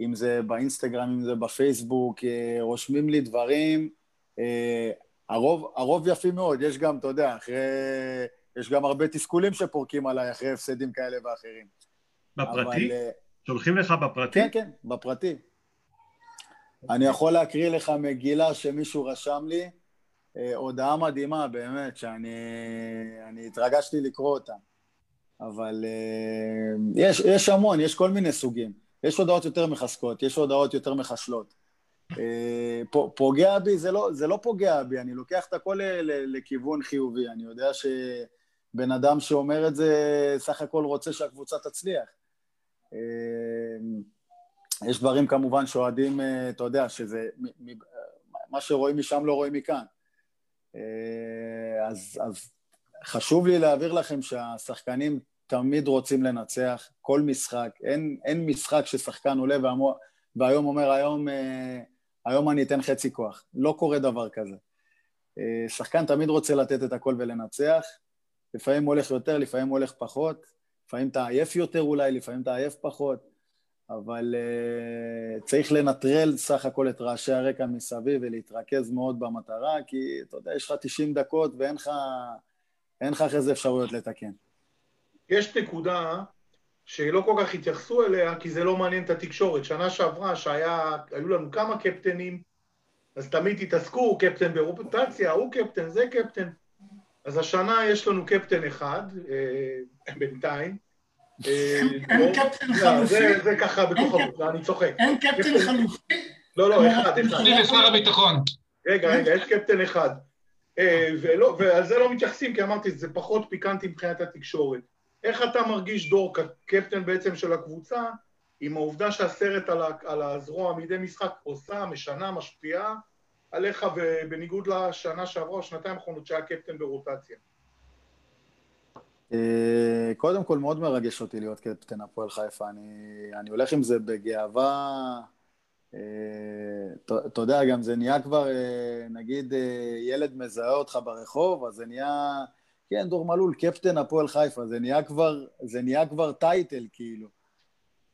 [SPEAKER 6] אם זה באינסטגרם, אם זה בפייסבוק, אה, רושמים לי דברים, אה, הרוב, הרוב יפים מאוד, יש גם, אתה יודע, אחרי... יש גם הרבה תסכולים שפורקים עליי אחרי הפסדים כאלה ואחרים.
[SPEAKER 3] בפרטי?
[SPEAKER 6] אבל, אה,
[SPEAKER 3] שולחים לך בפרטי?
[SPEAKER 6] כן, כן, בפרטי. אני יכול להקריא לך מגילה שמישהו רשם לי, הודעה מדהימה, באמת, שאני אני התרגשתי לקרוא אותה. אבל יש, יש המון, יש כל מיני סוגים. יש הודעות יותר מחזקות, יש הודעות יותר מחשלות. אה, פוגע בי, זה לא, זה לא פוגע בי, אני לוקח את הכל לכיוון חיובי. אני יודע שבן אדם שאומר את זה, סך הכל רוצה שהקבוצה תצליח. אה, יש דברים כמובן שאוהדים, אה, אתה יודע, שזה, מה שרואים משם לא רואים מכאן. אז, אז חשוב לי להעביר לכם שהשחקנים תמיד רוצים לנצח, כל משחק. אין, אין משחק ששחקן עולה ואמו, והיום אומר, היום, אה, היום אני אתן חצי כוח. לא קורה דבר כזה. אה, שחקן תמיד רוצה לתת את הכל ולנצח. לפעמים הולך יותר, לפעמים הולך פחות. לפעמים אתה עייף יותר אולי, לפעמים אתה עייף פחות. אבל uh, צריך לנטרל סך הכל את רעשי הרקע מסביב ולהתרכז מאוד במטרה, כי אתה יודע, יש לך 90 דקות ואין לך, אין לך אחרי זה אפשרויות לתקן.
[SPEAKER 5] יש נקודה שלא כל כך התייחסו אליה, כי זה לא מעניין את התקשורת. שנה שעברה, שהיו לנו כמה קפטנים, אז תמיד התעסקו, קפטן ברוטציה, הוא קפטן, זה קפטן. אז השנה יש לנו קפטן אחד, אה, בינתיים. אה,
[SPEAKER 1] אין
[SPEAKER 5] לא,
[SPEAKER 1] קפטן
[SPEAKER 5] לא,
[SPEAKER 1] חלופי?
[SPEAKER 5] זה- זה ככה בתוך הקבוצה, אני צוחק.
[SPEAKER 1] אין קפטן חלופי?
[SPEAKER 5] לא, לא, אחד, אחד.
[SPEAKER 2] אני ושר הביטחון.
[SPEAKER 5] רגע, רגע, יש קפטן אחד. אה, ולא, ועל זה לא מתייחסים, כי אמרתי, זה פחות פיקנטי מבחינת התקשורת. איך אתה מרגיש, דור, כקפטן בעצם של הקבוצה, עם העובדה שהסרט על, ה, על הזרוע מדי משחק עושה, משנה, משפיעה עליך, ובניגוד לשנה שעברה, שנתיים האחרונות, שהיה קפטן ברוטציה.
[SPEAKER 6] אה, קודם כל, מאוד מרגש אותי להיות קפטן הפועל חיפה. אני, אני הולך עם זה בגאווה. אה, אתה יודע, גם זה נהיה כבר, אה, נגיד, ילד מזהה אותך ברחוב, אז זה נהיה, כן, דור מלול, קפטן הפועל חיפה, זה נהיה כבר, זה נהיה כבר טייטל, כאילו.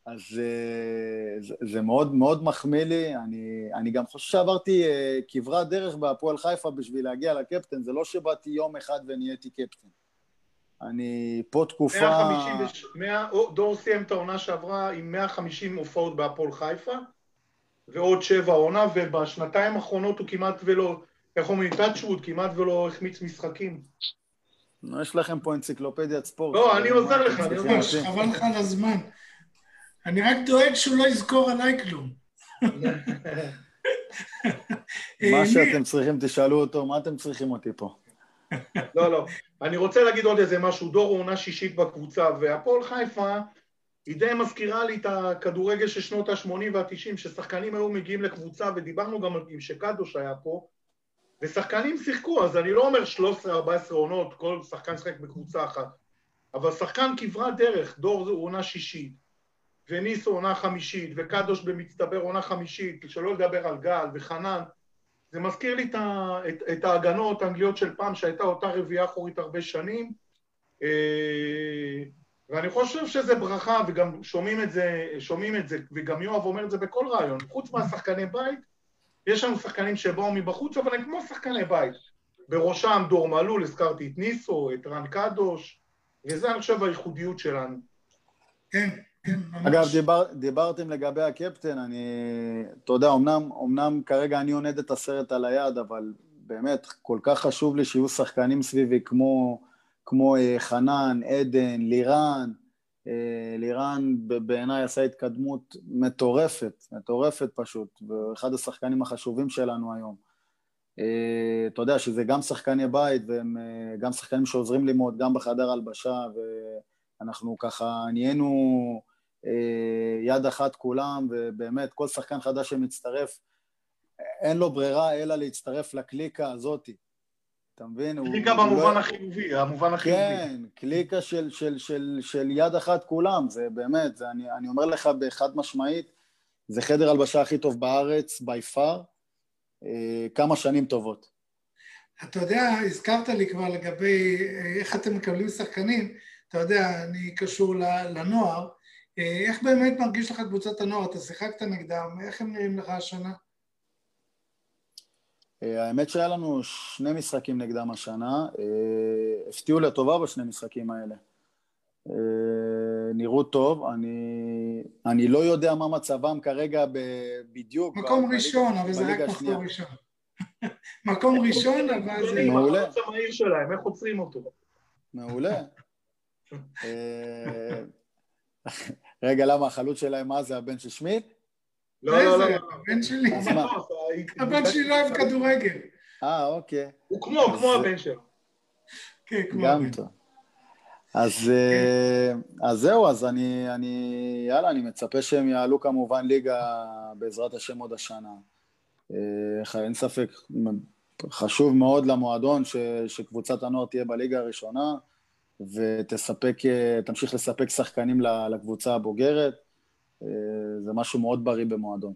[SPEAKER 6] אז אה, זה, זה מאוד מאוד מחמיא לי. אני, אני גם חושב שעברתי אה, כברת דרך בהפועל חיפה בשביל להגיע לקפטן. זה לא שבאתי יום אחד ונהייתי קפטן. אני פה תקופה...
[SPEAKER 5] 150, 100, דור סיים את העונה שעברה עם 150 הופעות בהפועל חיפה, ועוד שבע עונה, ובשנתיים האחרונות הוא כמעט ולא, איך אומרים, טאצ'ווד, כמעט ולא החמיץ משחקים.
[SPEAKER 6] יש לכם פה אנציקלופדיית ספורט.
[SPEAKER 5] לא, אני עוזר לך, אני עוזר
[SPEAKER 1] ממש, חבל לך על הזמן. אני רק דואג שהוא לא יזכור עליי כלום.
[SPEAKER 6] מה
[SPEAKER 1] אה,
[SPEAKER 6] שאתם צריכים, תשאלו אותו, מה אתם צריכים אותי פה?
[SPEAKER 5] לא, לא. אני רוצה להגיד עוד איזה משהו. דור הוא עונה שישית בקבוצה, והפועל חיפה היא די מזכירה לי את הכדורגל של שנות ה-80 וה-90, ששחקנים היו מגיעים לקבוצה, ודיברנו גם עם שקדוש היה פה, ושחקנים שיחקו, אז אני לא אומר 13-14 עונות, כל שחקן שיחק בקבוצה אחת, אבל שחקן כברת דרך, דור הוא עונה שישית, וניסו עונה חמישית, וקדוש במצטבר עונה חמישית, שלא לדבר על גל וחנן, זה מזכיר לי את, את, את ההגנות האנגליות של פעם, שהייתה אותה רביעייה אחורית הרבה שנים, אה, ואני חושב שזה ברכה, וגם שומעים את זה, שומעים את זה, וגם יואב אומר את זה בכל רעיון, חוץ מהשחקני בית, יש לנו שחקנים שבאו מבחוץ, אבל הם כמו שחקני בית. בראשם דור מלול, הזכרתי את ניסו, את רן קדוש, וזה אני חושב הייחודיות שלנו.
[SPEAKER 1] כן, כן, ממש.
[SPEAKER 6] אגב, דיבר, דיברתם לגבי הקפטן, אני, אתה יודע, אמנם, אמנם כרגע אני עונד את הסרט על היד, אבל באמת, כל כך חשוב לי שיהיו שחקנים סביבי כמו, כמו אה, חנן, עדן, לירן, לירן בעיניי עשה התקדמות מטורפת, מטורפת פשוט, ואחד השחקנים החשובים שלנו היום. אה, אתה יודע שזה גם שחקני בית והם גם שחקנים שעוזרים לי מאוד, גם בחדר הלבשה, ואנחנו ככה נהיינו יד אחת כולם, ובאמת כל שחקן חדש שמצטרף, אין לו ברירה אלא להצטרף לקליקה הזאתי. אתה מבין?
[SPEAKER 5] קליקה במובן לא... החיובי, המובן החיובי.
[SPEAKER 6] כן, קליקה של, של, של, של יד אחת כולם, זה באמת, זה, אני, אני אומר לך בחד משמעית, זה חדר הלבשה הכי טוב בארץ, by far, אה, כמה שנים טובות.
[SPEAKER 1] אתה יודע, הזכרת לי כבר לגבי אה, איך אתם מקבלים שחקנים, אתה יודע, אני קשור לנוער, אה, איך באמת מרגיש לך קבוצת הנוער? אתה שיחקת נגדם, איך הם נראים לך השנה?
[SPEAKER 6] אה, האמת שהיה לנו שני משחקים נגדם השנה, אה, הפתיעו לטובה בשני משחקים האלה. נראו טוב, אני, אני לא יודע מה מצבם כרגע בדיוק.
[SPEAKER 1] מקום ראשון, אבל זה רק מקום ראשון. מקום ראשון, אבל זה...
[SPEAKER 5] מעולה. החלוץ המהיר שלהם, איך עוצרים אותו?
[SPEAKER 6] מעולה. רגע, למה החלוץ שלהם מה זה, הבן של שמיט?
[SPEAKER 5] לא, לא, לא.
[SPEAKER 1] הבן שלי. הבן שלי לא אוהב כדורגל.
[SPEAKER 6] אה, אוקיי.
[SPEAKER 5] הוא כמו, כמו הבן שלו.
[SPEAKER 1] כן, כמו
[SPEAKER 6] הבן. גם טוב. אז, אה, אז זהו, אז אני, אני, יאללה, אני מצפה שהם יעלו כמובן ליגה בעזרת השם עוד השנה. אה, אין ספק, חשוב מאוד למועדון ש, שקבוצת הנוער תהיה בליגה הראשונה. ותספק, תמשיך לספק שחקנים לקבוצה הבוגרת, אה, זה משהו מאוד בריא במועדון.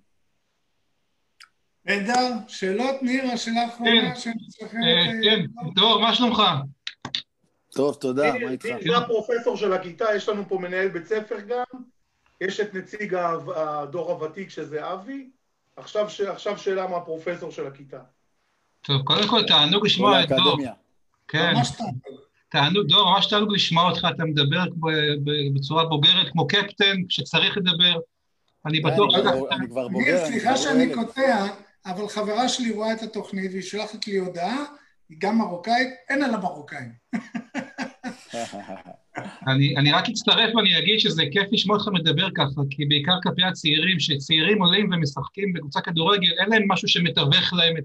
[SPEAKER 1] נהדר, שאלות ניר, השאלה האחרונה
[SPEAKER 2] כן, אה, כן, דור, מה שלומך?
[SPEAKER 6] טוב, תודה, מה איתך?
[SPEAKER 5] זה הפרופסור של הכיתה, יש לנו פה מנהל בית ספר גם, יש את נציג הדור הוותיק שזה אבי, עכשיו, שאלה מהפרופסור של הכיתה.
[SPEAKER 2] טוב, קודם כל תענוג לשמוע את דור.
[SPEAKER 1] כן. תענוג.
[SPEAKER 2] דור, ממש תענוג לשמוע אותך, אתה מדבר בצורה בוגרת, כמו קפטן, כשצריך לדבר. אני בטוח
[SPEAKER 6] שאתה... אני כבר בוגר.
[SPEAKER 1] סליחה שאני קוטע, אבל חברה שלי רואה את התוכנית והיא שולחת לי הודעה, היא גם מרוקאית, אין על המרוקאים.
[SPEAKER 2] אני, אני רק אצטרף ואני אגיד שזה כיף לשמוע אותך מדבר ככה, כי בעיקר כלפי הצעירים, שצעירים עולים ומשחקים בקבוצה כדורגל, אין להם משהו שמתווך להם את.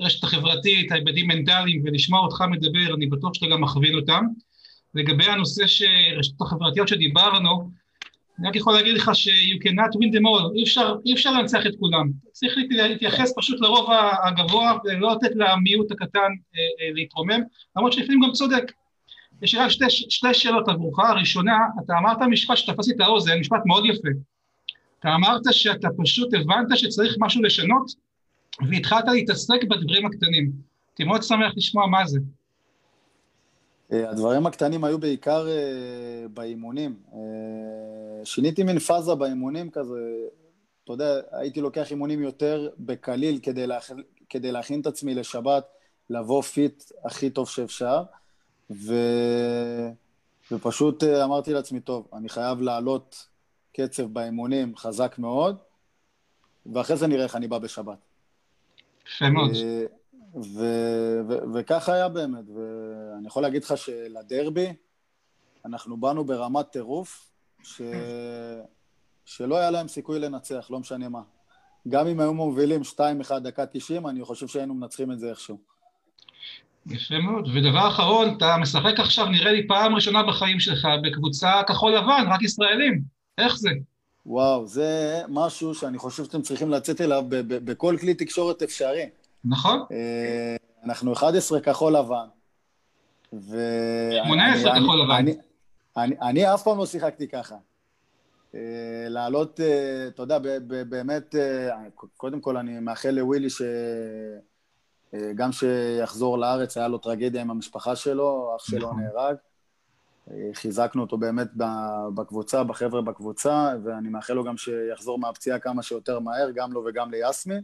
[SPEAKER 2] הרשת החברתית, ההיבטים מנטליים, ולשמוע אותך מדבר, אני בטוח שאתה גם מכווין אותם. לגבי הנושא של רשתות החברתיות שדיברנו, אני רק יכול להגיד לך ש- you cannot win them all, אי אפשר, אי אפשר לנצח את כולם. צריך להתייחס פשוט לרוב הגבוה ולא לתת למיעוט הקטן אה, אה, להתרומם, למרות שלפעמים גם צודק. יש רק שתי, שתי שאלות עבורך. הראשונה, אתה אמרת משפט שתפס לי את האוזן, משפט מאוד יפה. אתה אמרת שאתה פשוט הבנת שצריך משהו לשנות, והתחלת להתעסק בדברים הקטנים. הייתי מאוד שמח לשמוע מה זה.
[SPEAKER 6] אה, הדברים הקטנים היו בעיקר uh, באימונים. שיניתי מין פאזה באימונים כזה, אתה יודע, הייתי לוקח אימונים יותר בקליל כדי, להכ... כדי להכין את עצמי לשבת, לבוא fit הכי טוב שאפשר, ו... ופשוט uh, אמרתי לעצמי, טוב, אני חייב לעלות קצב באימונים חזק מאוד, ואחרי זה נראה איך אני בא בשבת.
[SPEAKER 2] יפה מאוד.
[SPEAKER 6] וככה היה באמת, ואני יכול להגיד לך שלדרבי, אנחנו באנו ברמת טירוף, ש... שלא היה להם סיכוי לנצח, לא משנה מה. גם אם היו מובילים 2-1 דקה 90, אני חושב שהיינו מנצחים את זה איכשהו.
[SPEAKER 2] יפה מאוד. ודבר אחרון, אתה משחק עכשיו, נראה לי, פעם ראשונה בחיים שלך בקבוצה כחול לבן, רק ישראלים. איך זה?
[SPEAKER 6] וואו, זה משהו שאני חושב שאתם צריכים לצאת אליו בכל כלי תקשורת אפשרי.
[SPEAKER 2] נכון.
[SPEAKER 6] אה, אנחנו 11 כחול לבן.
[SPEAKER 2] ו... 18 כחול לבן. אני,
[SPEAKER 6] אני, אני אף פעם לא שיחקתי ככה. אה, לעלות, אה, אתה יודע, באמת, קודם כל אני מאחל לווילי שגם שיחזור לארץ, היה לו טרגדיה עם המשפחה שלו, אח שלו נכון. נהרג. חיזקנו אותו באמת בקבוצה, בחבר'ה בקבוצה, ואני מאחל לו גם שיחזור מהפציעה כמה שיותר מהר, גם לו וגם ליסמי.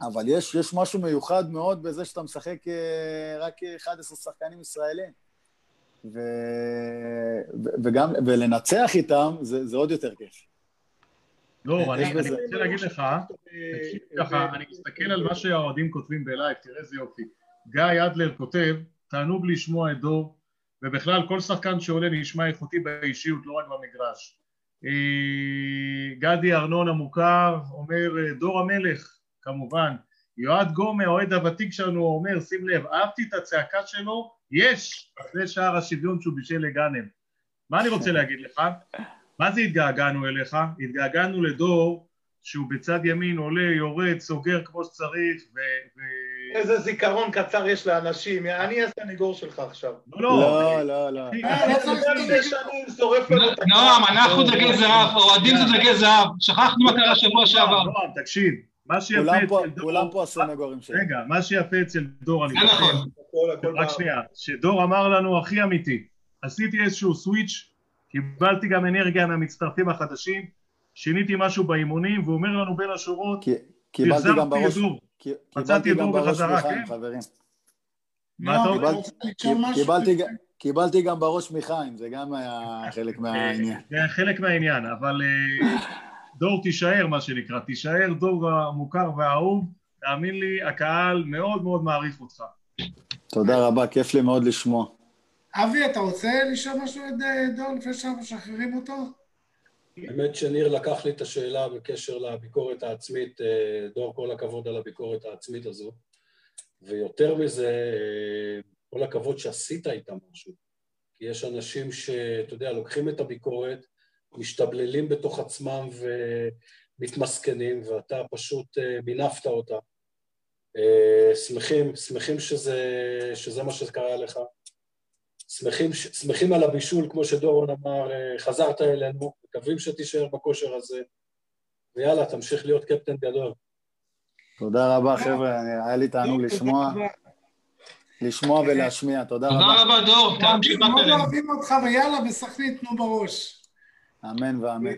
[SPEAKER 6] אבל יש, יש משהו מיוחד מאוד בזה שאתה משחק אה, רק 11 שחקנים ישראלים. ו... וגם, ולנצח איתם זה, זה עוד יותר כיף.
[SPEAKER 3] לא, אני, אני רוצה להגיד לך, ככה, אני מסתכל על מה שהאוהדים כותבים בלייב, תראה איזה יופי. גיא אדלר כותב, תענוג לשמוע את דור, ובכלל כל שחקן שעולה נשמע איכותי באישיות, לא רק במגרש. אה, גדי ארנון המוכר אומר דור המלך, כמובן. יועד גומה, האוהד הוותיק שלנו, אומר, שים לב, אהבתי את הצעקה שלו, יש! זה שער השוויון שהוא בישל לגאנם. מה אני רוצה להגיד לך? מה זה התגעגענו אליך? התגעגענו לדור שהוא בצד ימין עולה, יורד, סוגר כמו שצריך, ו... ו...
[SPEAKER 5] איזה זיכרון קצר יש לאנשים, אני הסנגור שלך עכשיו.
[SPEAKER 6] לא, לא, לא. לא.
[SPEAKER 2] נועם, אנחנו דגי זהב, אוהדים זה דגי זהב, שכחנו מה קרה שבוע שעבר.
[SPEAKER 3] נועם, תקשיב, מה שיפה
[SPEAKER 6] אצל דור... כולם פה הסנגורים
[SPEAKER 3] שלי. רגע, מה שיפה אצל דור, אני חושב... נכון. רק שנייה, שדור אמר לנו הכי אמיתי, עשיתי איזשהו סוויץ', קיבלתי גם אנרגיה מהמצטרפים החדשים, שיניתי משהו באימונים, והוא אומר לנו בין השורות,
[SPEAKER 6] קיבלתי גם בראש,
[SPEAKER 3] מצאתי את דור בחזרה, כן?
[SPEAKER 6] מה אתה אומר? קיבלתי גם בראש מחיים, זה גם היה חלק מהעניין.
[SPEAKER 3] זה חלק מהעניין, אבל אה, דור תישאר, מה שנקרא, תישאר דור המוכר והאהוב, תאמין לי, הקהל מאוד מאוד מעריך אותך.
[SPEAKER 6] תודה רבה, כיף לי מאוד לשמוע.
[SPEAKER 1] אבי, אתה רוצה לשאול משהו את אה, דור לפני שאנחנו משחררים אותו?
[SPEAKER 4] האמת שניר לקח לי את השאלה בקשר לביקורת העצמית, אה, דור כל הכבוד על הביקורת העצמית הזו, ויותר מזה, אה, כל הכבוד שעשית איתם משהו, כי יש אנשים שאתה יודע, לוקחים את הביקורת, משתבללים בתוך עצמם ומתמסכנים, ואתה פשוט אה, מינפת אותה. שמחים, שמחים שזה, שזה מה שקרה לך. שמחים, שמחים על הבישול, כמו שדורון אמר, אה, חזרת אלינו, מקווים שתישאר בכושר הזה, ויאללה, תמשיך להיות קפטן גדול.
[SPEAKER 6] תודה רבה, חבר'ה, היה לי תענוג לשמוע. לשמוע ולהשמיע, תודה רבה.
[SPEAKER 2] תודה רבה, דור,
[SPEAKER 1] אלינו. מאוד אוהבים אותך, ויאללה, בסכנין תנו בראש.
[SPEAKER 6] אמן ואמן.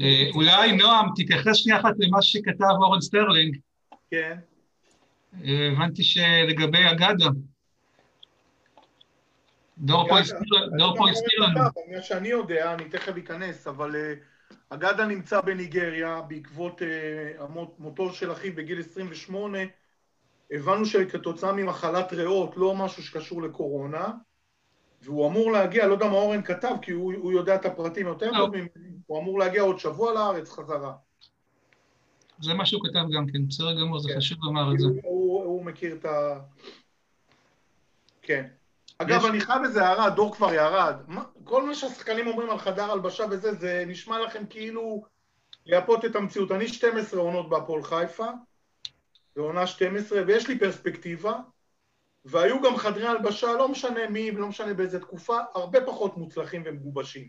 [SPEAKER 2] אה, אולי, נועם, תתייחס שנייה אחת למה שכתב אורן סטרלינג.
[SPEAKER 5] כן.
[SPEAKER 2] אה, הבנתי שלגבי אגדה. דור פה הזכיר לנו.
[SPEAKER 5] מה שאני יודע, אני תכף אכנס, אבל אה, אגדה נמצא בניגריה בעקבות מותו של אחיו בגיל 28. הבנו שכתוצאה ממחלת ריאות, לא משהו שקשור לקורונה, והוא אמור להגיע, לא יודע מה אורן כתב, כי הוא, הוא יודע את הפרטים יותר טוב ממני, הוא אמור להגיע עוד שבוע לארץ חזרה.
[SPEAKER 2] זה מה שהוא כתב גם כן, בסדר גמור, זה כן. חשוב לומר את זה.
[SPEAKER 5] הוא, הוא מכיר את ה... כן. אגב, אני חייב איזה הערה, דור כבר ירד. כל מה שהשחקנים אומרים על חדר הלבשה וזה, זה נשמע לכם כאילו לייפות את המציאות. אני 12 עונות בהפועל חיפה, זו עונה 12, ויש לי פרספקטיבה, והיו גם חדרי הלבשה, לא משנה מי, לא משנה באיזה תקופה, הרבה פחות מוצלחים ומגובשים.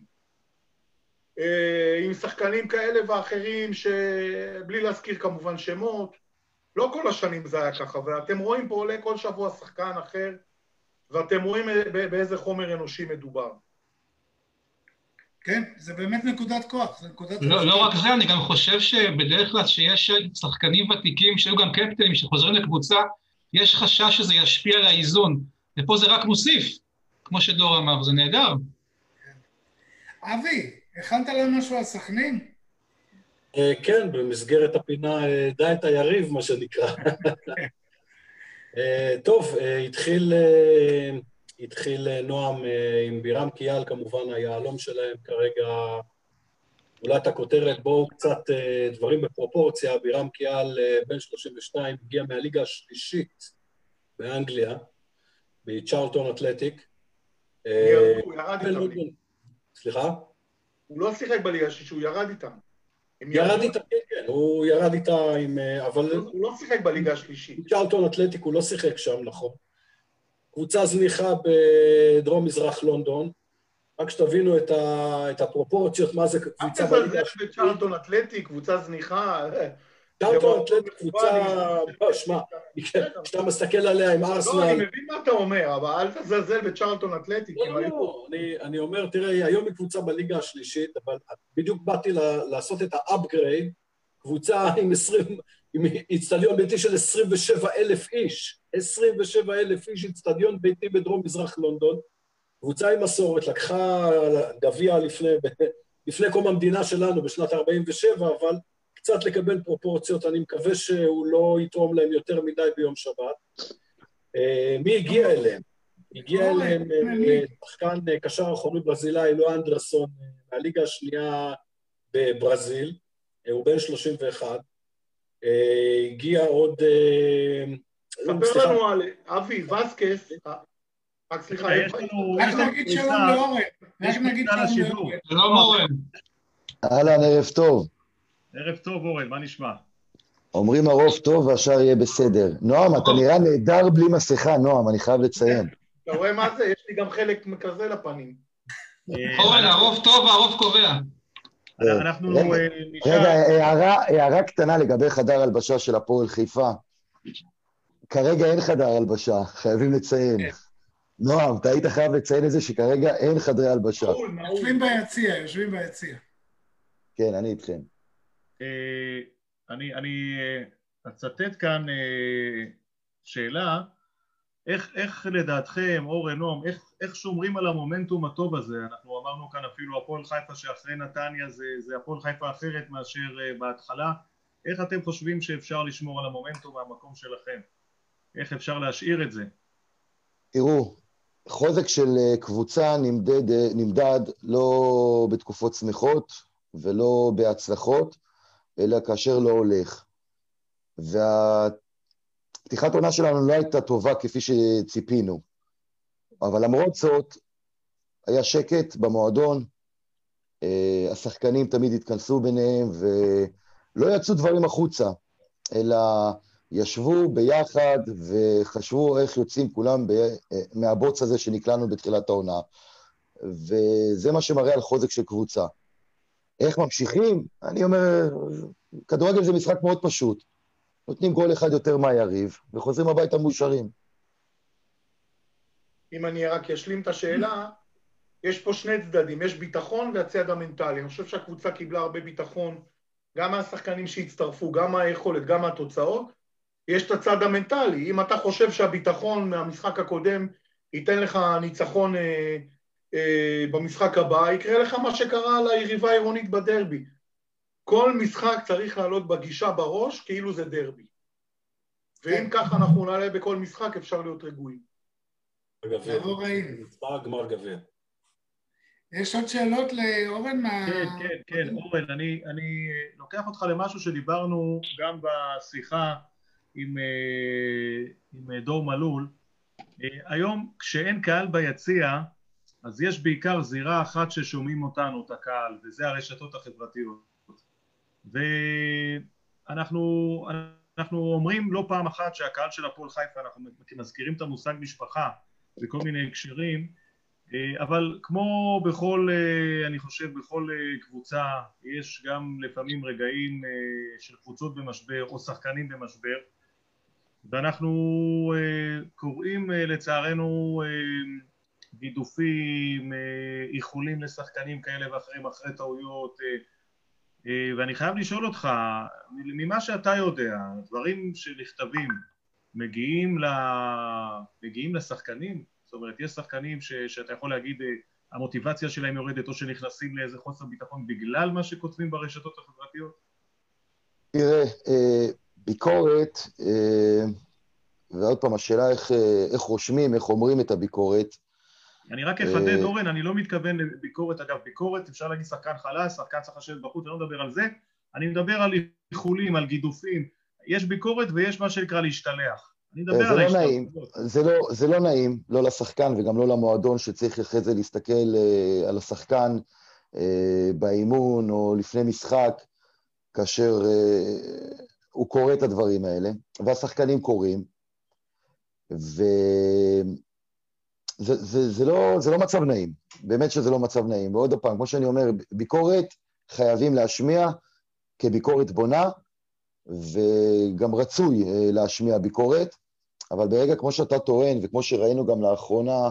[SPEAKER 5] אה, עם שחקנים כאלה ואחרים, שבלי להזכיר כמובן שמות, לא כל השנים זה היה ככה, ואתם רואים פה עולה כל שבוע שחקן אחר, ואתם רואים באיזה חומר אנושי מדובר.
[SPEAKER 1] כן, זה באמת נקודת כוח, זה נקודת
[SPEAKER 2] לא. לא רק זה, אני גם חושב שבדרך כלל שיש שחקנים ותיקים שהיו גם קפטנים שחוזרים לקבוצה, יש חשש שזה ישפיע על האיזון, ופה זה רק מוסיף, כמו שדור אמר, זה נהדר.
[SPEAKER 1] אבי, הכנת לנו משהו על סכנין?
[SPEAKER 4] אה, כן, במסגרת הפינה אה, דע את היריב, מה שנקרא. אה, טוב, התחיל, התחיל נועם עם בירם קיאל, כמובן היהלום שלהם כרגע, גולת הכותרת, בואו קצת דברים בפרופורציה, בירם קיאל בן 32, הגיע מהליגה השלישית באנגליה, בצ'ארלטון אתלטיק.
[SPEAKER 5] הוא ירד איתם.
[SPEAKER 4] סליחה?
[SPEAKER 5] הוא לא שיחק בליגה השלישית, הוא ירד איתם.
[SPEAKER 4] ירד איתה, כן, כן, הוא ירד איתה עם... אבל...
[SPEAKER 5] הוא לא שיחק בליגה השלישית.
[SPEAKER 4] צ'ארלטון אתלטיק הוא לא שיחק שם, נכון. קבוצה זניחה בדרום מזרח לונדון. רק שתבינו את, ה... את הפרופורציות, מה זה קבוצה
[SPEAKER 5] בליגה השלישית. צ'ארלטון אתלטיק, קבוצה זניחה.
[SPEAKER 4] צ'ארלטון אתלטיק קבוצה... לא, שמע, כשאתה מסתכל עליה עם ארסנל...
[SPEAKER 5] לא, אני מבין מה אתה אומר, אבל אל תזלזל בצ'ארלטון אתלטיק.
[SPEAKER 4] לא, לא, אני אומר, תראה, היום היא קבוצה בליגה השלישית, אבל בדיוק באתי לעשות את ה upgrade, קבוצה עם 20... עם איצטדיון ביתי של 27 אלף איש, 27 אלף איש, איצטדיון ביתי בדרום מזרח לונדון, קבוצה עם מסורת, לקחה גביע לפני, לפני קום המדינה שלנו בשנת 47, אבל קצת לקבל פרופורציות, אני מקווה שהוא לא יתרום להם יותר מדי ביום שבת. מי הגיע אליהם? הגיע אליהם שחקן קשר אחורי ברזילאי, לא אנדרסון, מהליגה השנייה בברזיל, הוא בן 31. הגיע עוד...
[SPEAKER 5] ספר לנו על אבי וסקס, רק סליחה,
[SPEAKER 1] רק נגיד שלום לאורן, רק נגיד שלום לאורן.
[SPEAKER 2] שלום אורן.
[SPEAKER 7] אהלן, ערב טוב.
[SPEAKER 3] ערב טוב, אורן, מה נשמע?
[SPEAKER 7] אומרים הרוב טוב והשאר יהיה בסדר. נועם, אתה נראה נהדר בלי מסכה, נועם, אני חייב לציין.
[SPEAKER 5] אתה רואה מה זה? יש לי גם חלק כזה לפנים.
[SPEAKER 2] אורן, הרוב טוב והרוב קובע.
[SPEAKER 3] אנחנו
[SPEAKER 7] רגע, הערה קטנה לגבי חדר הלבשה של הפועל חיפה. כרגע אין חדר הלבשה, חייבים לציין. נועם, אתה היית חייב לציין את זה שכרגע אין חדרי הלבשה.
[SPEAKER 1] יושבים ביציע, יושבים ביציע.
[SPEAKER 7] כן, אני איתכם.
[SPEAKER 3] אני, אני אצטט כאן שאלה, איך, איך לדעתכם, אורן, נועם, איך, איך שומרים על המומנטום הטוב הזה? אנחנו אמרנו כאן אפילו הפועל חיפה שאחרי נתניה זה, זה הפועל חיפה אחרת מאשר בהתחלה, איך אתם חושבים שאפשר לשמור על המומנטום מהמקום שלכם? איך אפשר להשאיר את זה?
[SPEAKER 7] תראו, חוזק של קבוצה נמדד, נמדד לא בתקופות שמחות ולא בהצלחות, אלא כאשר לא הולך. והפתיחת עונה שלנו לא הייתה טובה כפי שציפינו. אבל למרות זאת, היה שקט במועדון, השחקנים תמיד התכנסו ביניהם ולא יצאו דברים החוצה, אלא ישבו ביחד וחשבו איך יוצאים כולם ב... מהבוץ הזה שנקלענו בתחילת העונה. וזה מה שמראה על חוזק של קבוצה. איך ממשיכים? אני אומר, כדורגל זה משחק מאוד פשוט. נותנים גול אחד יותר מהיריב, וחוזרים הביתה מאושרים.
[SPEAKER 5] אם אני רק אשלים את השאלה, יש פה שני צדדים, יש ביטחון והצד המנטלי. אני חושב שהקבוצה קיבלה הרבה ביטחון, גם מהשחקנים שהצטרפו, גם מהיכולת, גם מהתוצאות. יש את הצד המנטלי. אם אתה חושב שהביטחון מהמשחק הקודם ייתן לך ניצחון אה, אה, במשחק הבא, יקרה לך מה שקרה ליריבה העירונית בדרבי. כל משחק צריך לעלות בגישה בראש כאילו זה דרבי. ואם ככה אנחנו נעלה בכל משחק, אפשר להיות רגועים.
[SPEAKER 4] גביע. גמר גביע.
[SPEAKER 1] יש עוד שאלות לאורן מה...
[SPEAKER 3] כן, כן, כן, אורן, אני, אני לוקח אותך למשהו שדיברנו גם בשיחה עם, עם דור מלול. היום כשאין קהל ביציע, אז יש בעיקר זירה אחת ששומעים אותנו, את הקהל, וזה הרשתות החברתיות. ואנחנו אנחנו אומרים לא פעם אחת שהקהל של הפועל חיפה, אנחנו מזכירים את המושג משפחה בכל מיני הקשרים, אבל כמו בכל, אני חושב, בכל קבוצה, יש גם לפעמים רגעים של קבוצות במשבר או שחקנים במשבר, ואנחנו קוראים לצערנו גידופים, איחולים לשחקנים כאלה ואחרים אחרי טעויות, ואני חייב לשאול אותך, ממה שאתה יודע, דברים שנכתבים מגיעים, ל... מגיעים לשחקנים? זאת אומרת, יש שחקנים ש... שאתה יכול להגיד המוטיבציה שלהם יורדת או שנכנסים לאיזה חוסר ביטחון בגלל מה שכותבים ברשתות החברתיות?
[SPEAKER 7] תראה, ביקורת, ועוד פעם, השאלה איך, איך רושמים, איך אומרים את הביקורת,
[SPEAKER 3] אני רק אחדד, אורן, אני לא מתכוון לביקורת, אגב, ביקורת, אפשר להגיד שחקן חלש, שחקן צריך לשבת בחוץ, אני לא מדבר על זה, אני מדבר על איחולים, על גידופים, יש ביקורת ויש מה שנקרא להשתלח. אני מדבר על
[SPEAKER 7] לא נעים, זה לא, זה לא נעים, לא לשחקן וגם לא למועדון שצריך אחרי זה להסתכל uh, על השחקן uh, באימון או לפני משחק, כאשר uh, הוא קורא את הדברים האלה, והשחקנים קוראים, וזה זה, זה לא, זה לא מצב נעים, באמת שזה לא מצב נעים. ועוד פעם, כמו שאני אומר, ביקורת חייבים להשמיע כביקורת בונה, וגם רצוי אה, להשמיע ביקורת, אבל ברגע, כמו שאתה טוען, וכמו שראינו גם לאחרונה,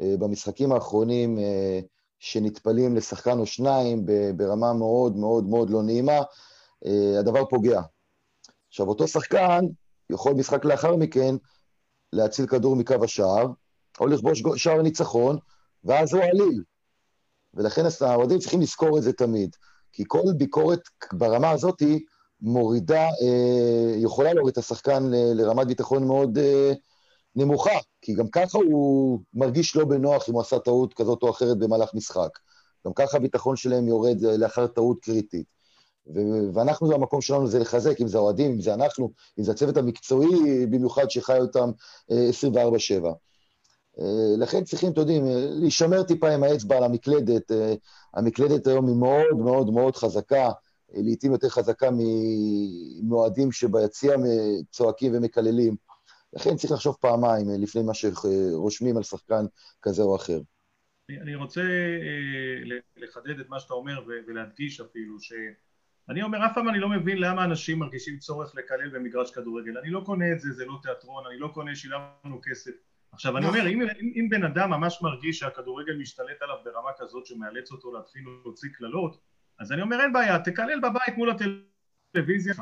[SPEAKER 7] אה, במשחקים האחרונים, אה, שנטפלים לשחקן או שניים ברמה מאוד מאוד מאוד לא נעימה, הדבר פוגע. עכשיו, אותו שחקן יכול משחק לאחר מכן להציל כדור מקו השער, או לכבוש שער ניצחון, ואז הוא עליל. ולכן האוהדים צריכים לזכור את זה תמיד. כי כל ביקורת ברמה הזאת מורידה, אה, יכולה להוריד את השחקן לרמת ביטחון מאוד אה, נמוכה, כי גם ככה הוא מרגיש לא בנוח אם הוא עשה טעות כזאת או אחרת במהלך משחק. גם ככה הביטחון שלהם יורד לאחר טעות קריטית. ואנחנו, המקום שלנו זה לחזק, אם זה האוהדים, אם זה אנחנו, אם זה הצוות המקצועי, במיוחד שחי אותם 24-7. לכן צריכים, אתם יודעים, להישמר טיפה עם האצבע על המקלדת. המקלדת היום היא מאוד מאוד מאוד חזקה, לעיתים יותר חזקה מאוהדים שביציע צועקים ומקללים. לכן צריך לחשוב פעמיים לפני מה שרושמים על שחקן כזה או אחר.
[SPEAKER 3] אני רוצה אה, לחדד את מה שאתה אומר ולהדגיש אפילו, שאני אומר, אף פעם אני לא מבין למה אנשים מרגישים צורך לקלל במגרש כדורגל. אני לא קונה את זה, זה לא תיאטרון, אני לא קונה, שילמנו כסף. עכשיו אני אומר, אם, אם, אם בן אדם ממש מרגיש שהכדורגל משתלט עליו ברמה כזאת שמאלץ אותו להתחיל להוציא קללות, אז אני אומר אין בעיה, תקלל בבית מול הטלוויזיה,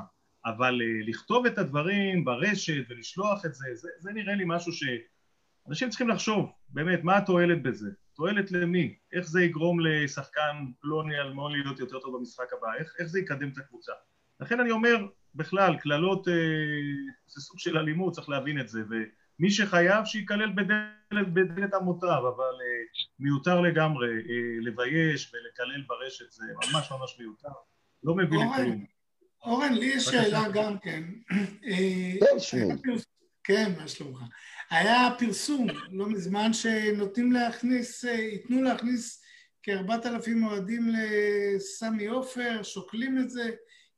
[SPEAKER 3] אבל uh, לכתוב את הדברים ברשת ולשלוח את זה, זה, זה נראה לי משהו שאנשים צריכים לחשוב, באמת, מה התועלת בזה? תועלת למי? איך זה יגרום לשחקן פלוני אלמוני להיות יותר טוב במשחק הבא? איך, איך זה יקדם את הקבוצה? לכן אני אומר, בכלל, קללות uh, זה סוג של אלימות, צריך להבין את זה, ו... מי שחייב שייכלל בדלת, בדלת אמותיו, אבל uh, מיותר לגמרי uh, לבייש ולקלל ברשת, זה ממש ממש מיותר, לא מביא לכלום.
[SPEAKER 1] אורן, לי יש שאלה גם כן.
[SPEAKER 7] אה, כן,
[SPEAKER 1] כן, מה שלומך? היה פרסום לא מזמן שנותנים להכניס, ייתנו להכניס כארבעת אלפים אוהדים לסמי עופר, שוקלים את זה,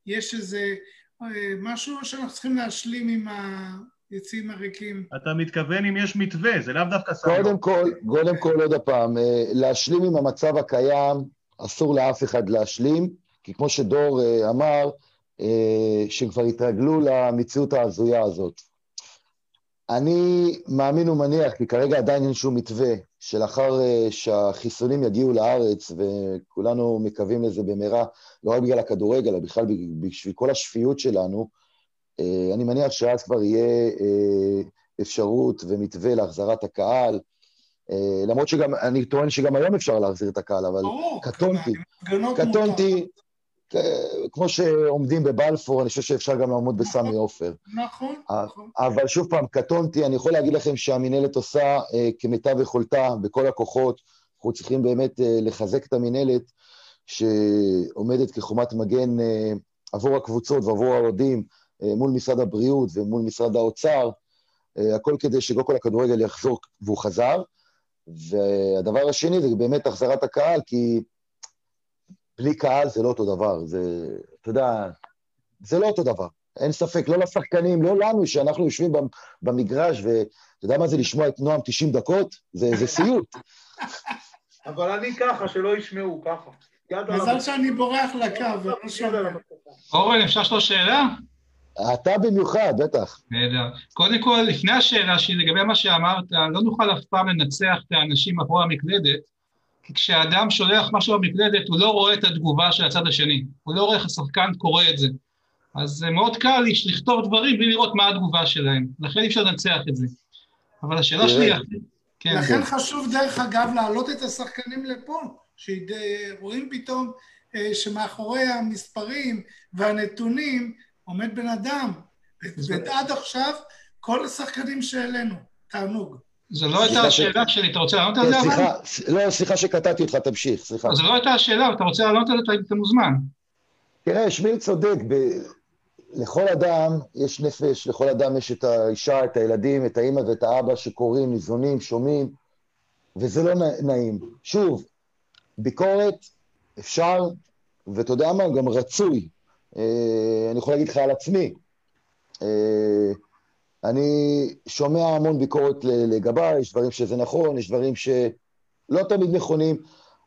[SPEAKER 1] יש איזה משהו שאנחנו צריכים להשלים עם ה... יציאים הריקים.
[SPEAKER 3] אתה מתכוון אם יש מתווה, זה לאו דווקא
[SPEAKER 7] סתם. קודם כל, קודם כל עוד פעם, אה, להשלים עם המצב הקיים, אסור לאף אחד להשלים, כי כמו שדור אה, אמר, אה, שהם כבר התרגלו למציאות ההזויה הזאת. אני מאמין ומניח, כי כרגע עדיין אין שום מתווה, שלאחר שהחיסונים יגיעו לארץ, וכולנו מקווים לזה במהרה, לא רק בגלל הכדורגל, אלא בכלל בשביל כל השפיות שלנו, אה, אני מניח שאז כבר יהיה אה, אפשרות ומתווה להחזרת הקהל, אה, למרות שגם, אני טוען שגם היום אפשר להחזיר את הקהל, אבל קטונתי, קטונתי, כמו שעומדים בבלפור, אני חושב שאפשר גם לעמוד בסמי
[SPEAKER 1] נכון,
[SPEAKER 7] עופר.
[SPEAKER 1] נכון, נכון.
[SPEAKER 7] אבל שוב פעם, קטונתי, אני יכול להגיד לכם שהמינהלת עושה כמיטב יכולתה בכל הכוחות, אנחנו צריכים באמת לחזק את המינהלת שעומדת כחומת מגן עבור הקבוצות ועבור האוהדים, אה, מול משרד הבריאות ומול משרד האוצר, אה, הכל כדי שקודם כל הכדורגל יחזור, והוא חזר. והדבר השני זה באמת החזרת הקהל, כי בלי קהל זה לא אותו דבר. זה, אתה יודע, זה לא אותו דבר. אין ספק, לא לשחקנים, לא לנו, שאנחנו יושבים במגרש, ואתה יודע מה זה לשמוע את נועם 90 דקות? זה, זה סיוט.
[SPEAKER 5] אבל אני ככה, שלא ישמעו ככה.
[SPEAKER 1] מזל שאני בורח לקו, שומע.
[SPEAKER 2] אורן, אפשר לשאול שאלה?
[SPEAKER 7] אתה במיוחד, בטח.
[SPEAKER 2] נהדר. קודם כל, לפני השאלה שלי, לגבי מה שאמרת, לא נוכל אף פעם לנצח את האנשים עבור המקלדת, כי כשאדם שולח משהו במקלדת, הוא לא רואה את התגובה של הצד השני. הוא לא רואה איך השחקן קורא את זה. אז זה מאוד קל לכתוב דברים בלי לראות מה התגובה שלהם. לכן אי אפשר לנצח את זה. אבל השאלה שלי...
[SPEAKER 1] כן. לכן חשוב, דרך אגב, להעלות את השחקנים לפה, שרואים פתאום אה, שמאחורי המספרים והנתונים עומד בן אדם, ועד עכשיו כל השחקנים שהעלינו, תענוג.
[SPEAKER 2] זו לא הייתה השאלה שלי, אתה רוצה לענות על זה?
[SPEAKER 7] סליחה, לא, סליחה שקטעתי אותך, תמשיך, סליחה.
[SPEAKER 2] זו לא הייתה השאלה, אתה רוצה לענות על זה, אתה מוזמן.
[SPEAKER 7] תראה, שמיר צודק, ב... לכל אדם יש נפש, לכל אדם יש את האישה, את הילדים, את האימא ואת האבא שקוראים, ניזונים, שומעים, וזה לא נעים. שוב, ביקורת אפשר, ואתה יודע מה, גם רצוי. אה, אני יכול להגיד לך על עצמי. אה, אני שומע המון ביקורת לגביי, יש דברים שזה נכון, יש דברים שלא תמיד נכונים,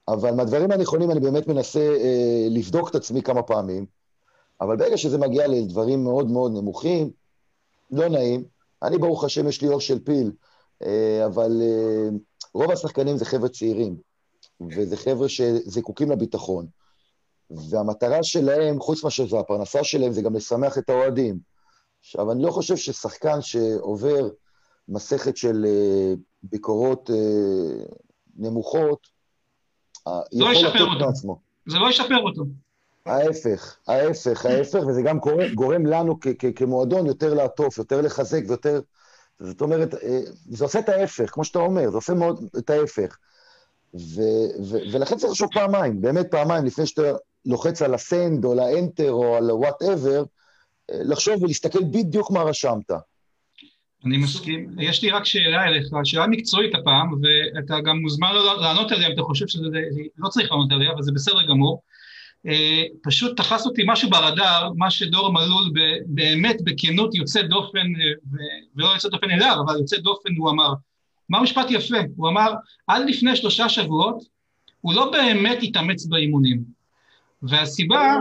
[SPEAKER 7] אבל מהדברים הנכונים אני באמת מנסה אה, לבדוק את עצמי כמה פעמים, אבל ברגע שזה מגיע לדברים מאוד מאוד נמוכים, לא נעים. אני, ברוך השם, יש לי אור של פיל, אה, אבל אה, רוב השחקנים זה חבר'ה צעירים, וזה חבר'ה שזקוקים לביטחון. והמטרה שלהם, חוץ מאשר זה הפרנסה שלהם, זה גם לשמח את האוהדים. עכשיו, אני לא חושב ששחקן שעובר מסכת של uh, ביקורות uh, נמוכות,
[SPEAKER 2] uh, לא לתת מעצמו. זה לא ישפר אותו.
[SPEAKER 7] ההפך, ההפך, ההפך, וזה גם גורם, גורם לנו כ- כ- כמועדון יותר לעטוף, יותר לחזק ויותר... זאת אומרת, זה עושה את ההפך, כמו שאתה אומר, זה עושה מאוד את ההפך. ו- ו- ולכן צריך לחשוב פעמיים, באמת פעמיים, לפני שאתה לוחץ על ה send או על ה enter או על whatever, לחשוב ולהסתכל בדיוק מה רשמת.
[SPEAKER 2] אני מסכים. יש לי רק שאלה אליך, שאלה מקצועית הפעם, ואתה גם מוזמן לענות עליה אם אתה חושב שזה לא צריך לענות עליה, אבל זה בסדר גמור. אה, פשוט תפס אותי משהו ברדאר, מה שדור מלול באמת בכנות יוצא דופן, אה, ולא יוצא דופן אליו, אבל יוצא דופן, הוא אמר. אמר משפט יפה, הוא אמר, עד לפני שלושה שבועות, הוא לא באמת התאמץ באימונים. והסיבה...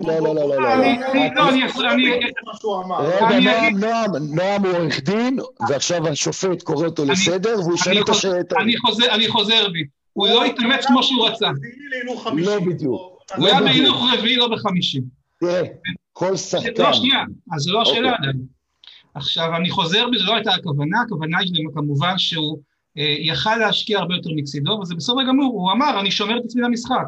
[SPEAKER 7] לא, לא, לא, לא, לא. רגע, נועם, נועם הוא עורך דין, ועכשיו השופט קורא אותו לסדר, והוא ישנה את השאלה.
[SPEAKER 2] אני חוזר בי. הוא לא התאמץ כמו שהוא רצה.
[SPEAKER 7] לא בדיוק.
[SPEAKER 2] הוא היה בהילוך רביעי, לא בחמישי.
[SPEAKER 7] תראה, כל שחקן...
[SPEAKER 2] לא, שנייה, אז זו לא השאלה עדיין. עכשיו, אני חוזר בי, זו לא הייתה הכוונה, הכוונה היא כמובן שהוא יכל להשקיע הרבה יותר מצידו, וזה בסדר גמור, הוא אמר, אני שומר את עצמי למשחק.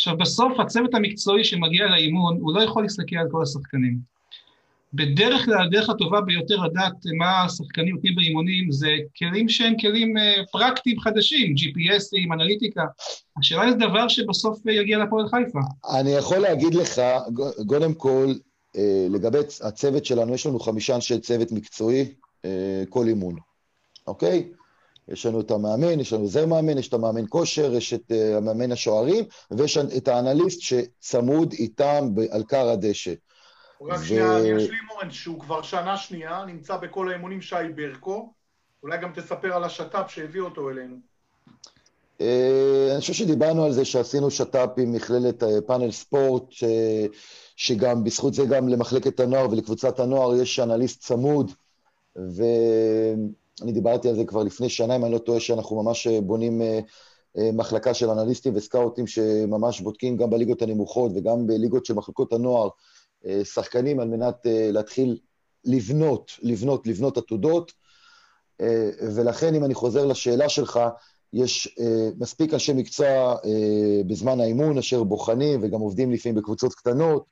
[SPEAKER 2] עכשיו בסוף הצוות המקצועי שמגיע לאימון, הוא לא יכול להסתכל על כל השחקנים. בדרך כלל הדרך הטובה ביותר לדעת מה השחקנים נותנים באימונים זה כלים שהם כלים אה, פרקטיים חדשים, GPSים, אנליטיקה. השאלה היא דבר שבסוף יגיע לפועל חיפה.
[SPEAKER 7] אני יכול להגיד לך, קודם כל, אה, לגבי הצוות שלנו, יש לנו חמישה אנשי צוות מקצועי, אה, כל אימון, אוקיי? יש לנו את המאמן, יש לנו עוזר מאמן, יש את המאמן כושר, יש את uh, המאמן השוערים, ויש את האנליסט שצמוד איתם על קר הדשא.
[SPEAKER 5] רק ו... שנייה, אני אשלים אורן, שהוא כבר שנה שנייה, נמצא בכל האימונים שי ברקו, אולי גם תספר על השת"פ שהביא אותו אלינו.
[SPEAKER 7] Uh, אני חושב שדיברנו על זה שעשינו שת"פ עם מכללת uh, פאנל ספורט, ש... שגם בזכות זה גם למחלקת הנוער ולקבוצת הנוער יש אנליסט צמוד, ו... אני דיברתי על זה כבר לפני שנה, אם אני לא טועה, שאנחנו ממש אה, בונים אה, אה, מחלקה של אנליסטים וסקאוטים שממש בודקים גם בליגות הנמוכות וגם בליגות של מחלקות הנוער שחקנים על מנת להתחיל לבנות, לבנות, לבנות עתודות. ולכן, אם אני חוזר לשאלה שלך, יש מספיק אנשי מקצוע בזמן האימון אשר בוחנים וגם עובדים לפעמים בקבוצות קטנות,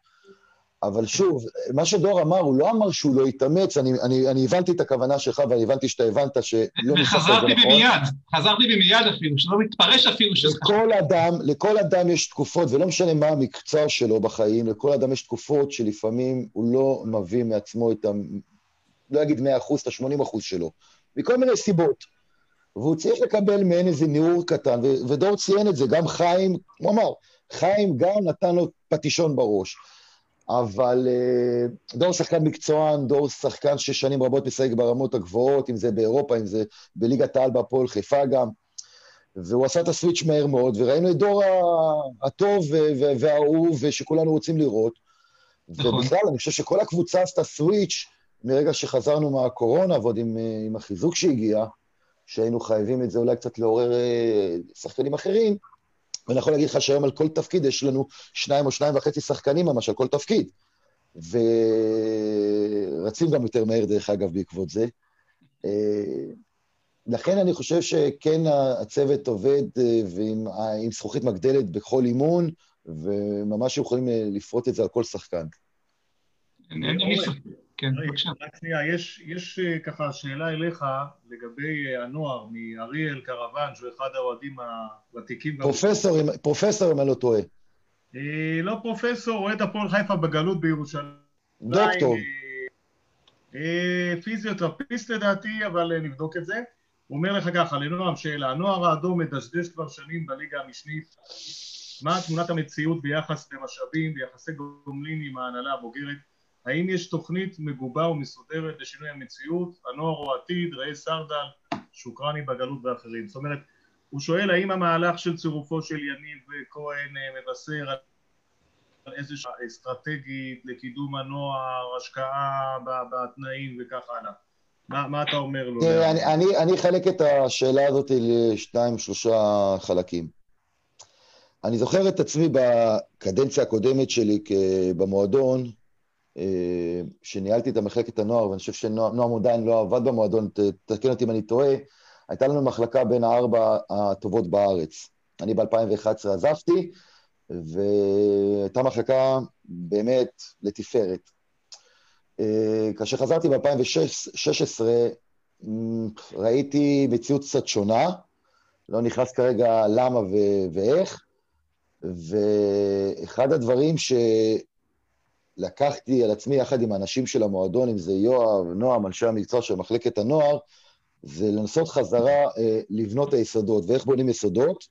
[SPEAKER 7] אבל שוב, מה שדור אמר, הוא לא אמר שהוא לא יתאמץ, אני, אני, אני הבנתי את הכוונה שלך ואני הבנתי שאתה הבנת שלא
[SPEAKER 2] וחזרתי בי מיד, חזרתי בי מיד אפילו, שלא מתפרש אפילו שזה...
[SPEAKER 7] לכל אדם, לכל אדם יש תקופות, ולא משנה מה המקצוע שלו בחיים, לכל אדם יש תקופות שלפעמים הוא לא מביא מעצמו את ה... לא אגיד 100%, את ה-80% שלו, מכל מיני סיבות. והוא צריך לקבל מעין איזה ניעור קטן, ודור ציין את זה, גם חיים, הוא אמר, חיים גם נתן לו פטישון בראש. אבל אה, דור שחקן מקצוען, דור שחקן ששנים רבות משחק ברמות הגבוהות, אם זה באירופה, אם זה בליגת העל בהפועל חיפה גם, והוא עשה את הסוויץ' מהר מאוד, וראינו את דור הטוב והאהוב ושכולנו רוצים לראות. נכון. ובכלל, אני חושב שכל הקבוצה עשתה סוויץ' מרגע שחזרנו מהקורונה, ועוד עם, אה, עם החיזוק שהגיע, שהיינו חייבים את זה אולי קצת לעורר אה, שחקנים אחרים, ואני יכול להגיד לך שהיום על כל תפקיד יש לנו שניים או שניים וחצי שחקנים ממש על כל תפקיד. ורצים גם יותר מהר, דרך אגב, בעקבות זה. אה, לכן אני חושב שכן הצוות עובד אה, ועם זכוכית מגדלת בכל אימון, וממש יכולים אה, לפרוט את זה על כל שחקן.
[SPEAKER 2] כן, בבקשה.
[SPEAKER 3] רק שנייה, יש, יש אה, ככה שאלה אליך לגבי אה, הנוער מאריאל קרוון, שהוא אחד האוהדים הוותיקים.
[SPEAKER 7] פרופסור, אם- פרופסור אם אני לא טועה.
[SPEAKER 3] אה, לא פרופסור, אוהד הפועל חיפה בגלות בירושלים.
[SPEAKER 7] דוקטור.
[SPEAKER 3] אה, אה, פיזיותרפיסט לדעתי, אבל נבדוק את זה. הוא אומר לך ככה, לנועם שאלה, הנוער האדום מדשדש כבר שנים בליגה המשנית. מה תמונת המציאות ביחס למשאבים, ביחסי גומלין עם ההנהלה הבוגרת? האם יש תוכנית מגובה ומסודרת לשינוי המציאות? הנוער הוא עתיד, ראה סרדל, שוקרני בגלות ואחרים. זאת אומרת, הוא שואל האם המהלך של צירופו של יניב כהן אה, מבשר על איזושהי אסטרטגית לקידום הנוער, השקעה בתנאים וכך הלאה. מה, מה אתה אומר לו?
[SPEAKER 7] תראה, אני- אני- אני אחלק את השאלה הזאת לשתיים, שלושה חלקים. אני זוכר את עצמי בקדנציה הקודמת שלי במועדון, אה, שניהלתי את המחלקת הנוער, ואני חושב שנועם עדיין לא עבד במועדון, ת- תקן אותי אם אני טועה, הייתה לנו מחלקה בין הארבע הטובות בארץ. אני ב-2011 עזבתי, והייתה מחלקה באמת לתפארת. כאשר חזרתי ב-2016, ראיתי מציאות קצת שונה, לא נכנס כרגע למה ו- ואיך, ואחד הדברים שלקחתי על עצמי יחד עם האנשים של המועדון, אם זה יואב, נועם, אנשי המקצוע של מחלקת הנוער, זה לנסות חזרה אה, לבנות היסודות. ואיך בונים יסודות?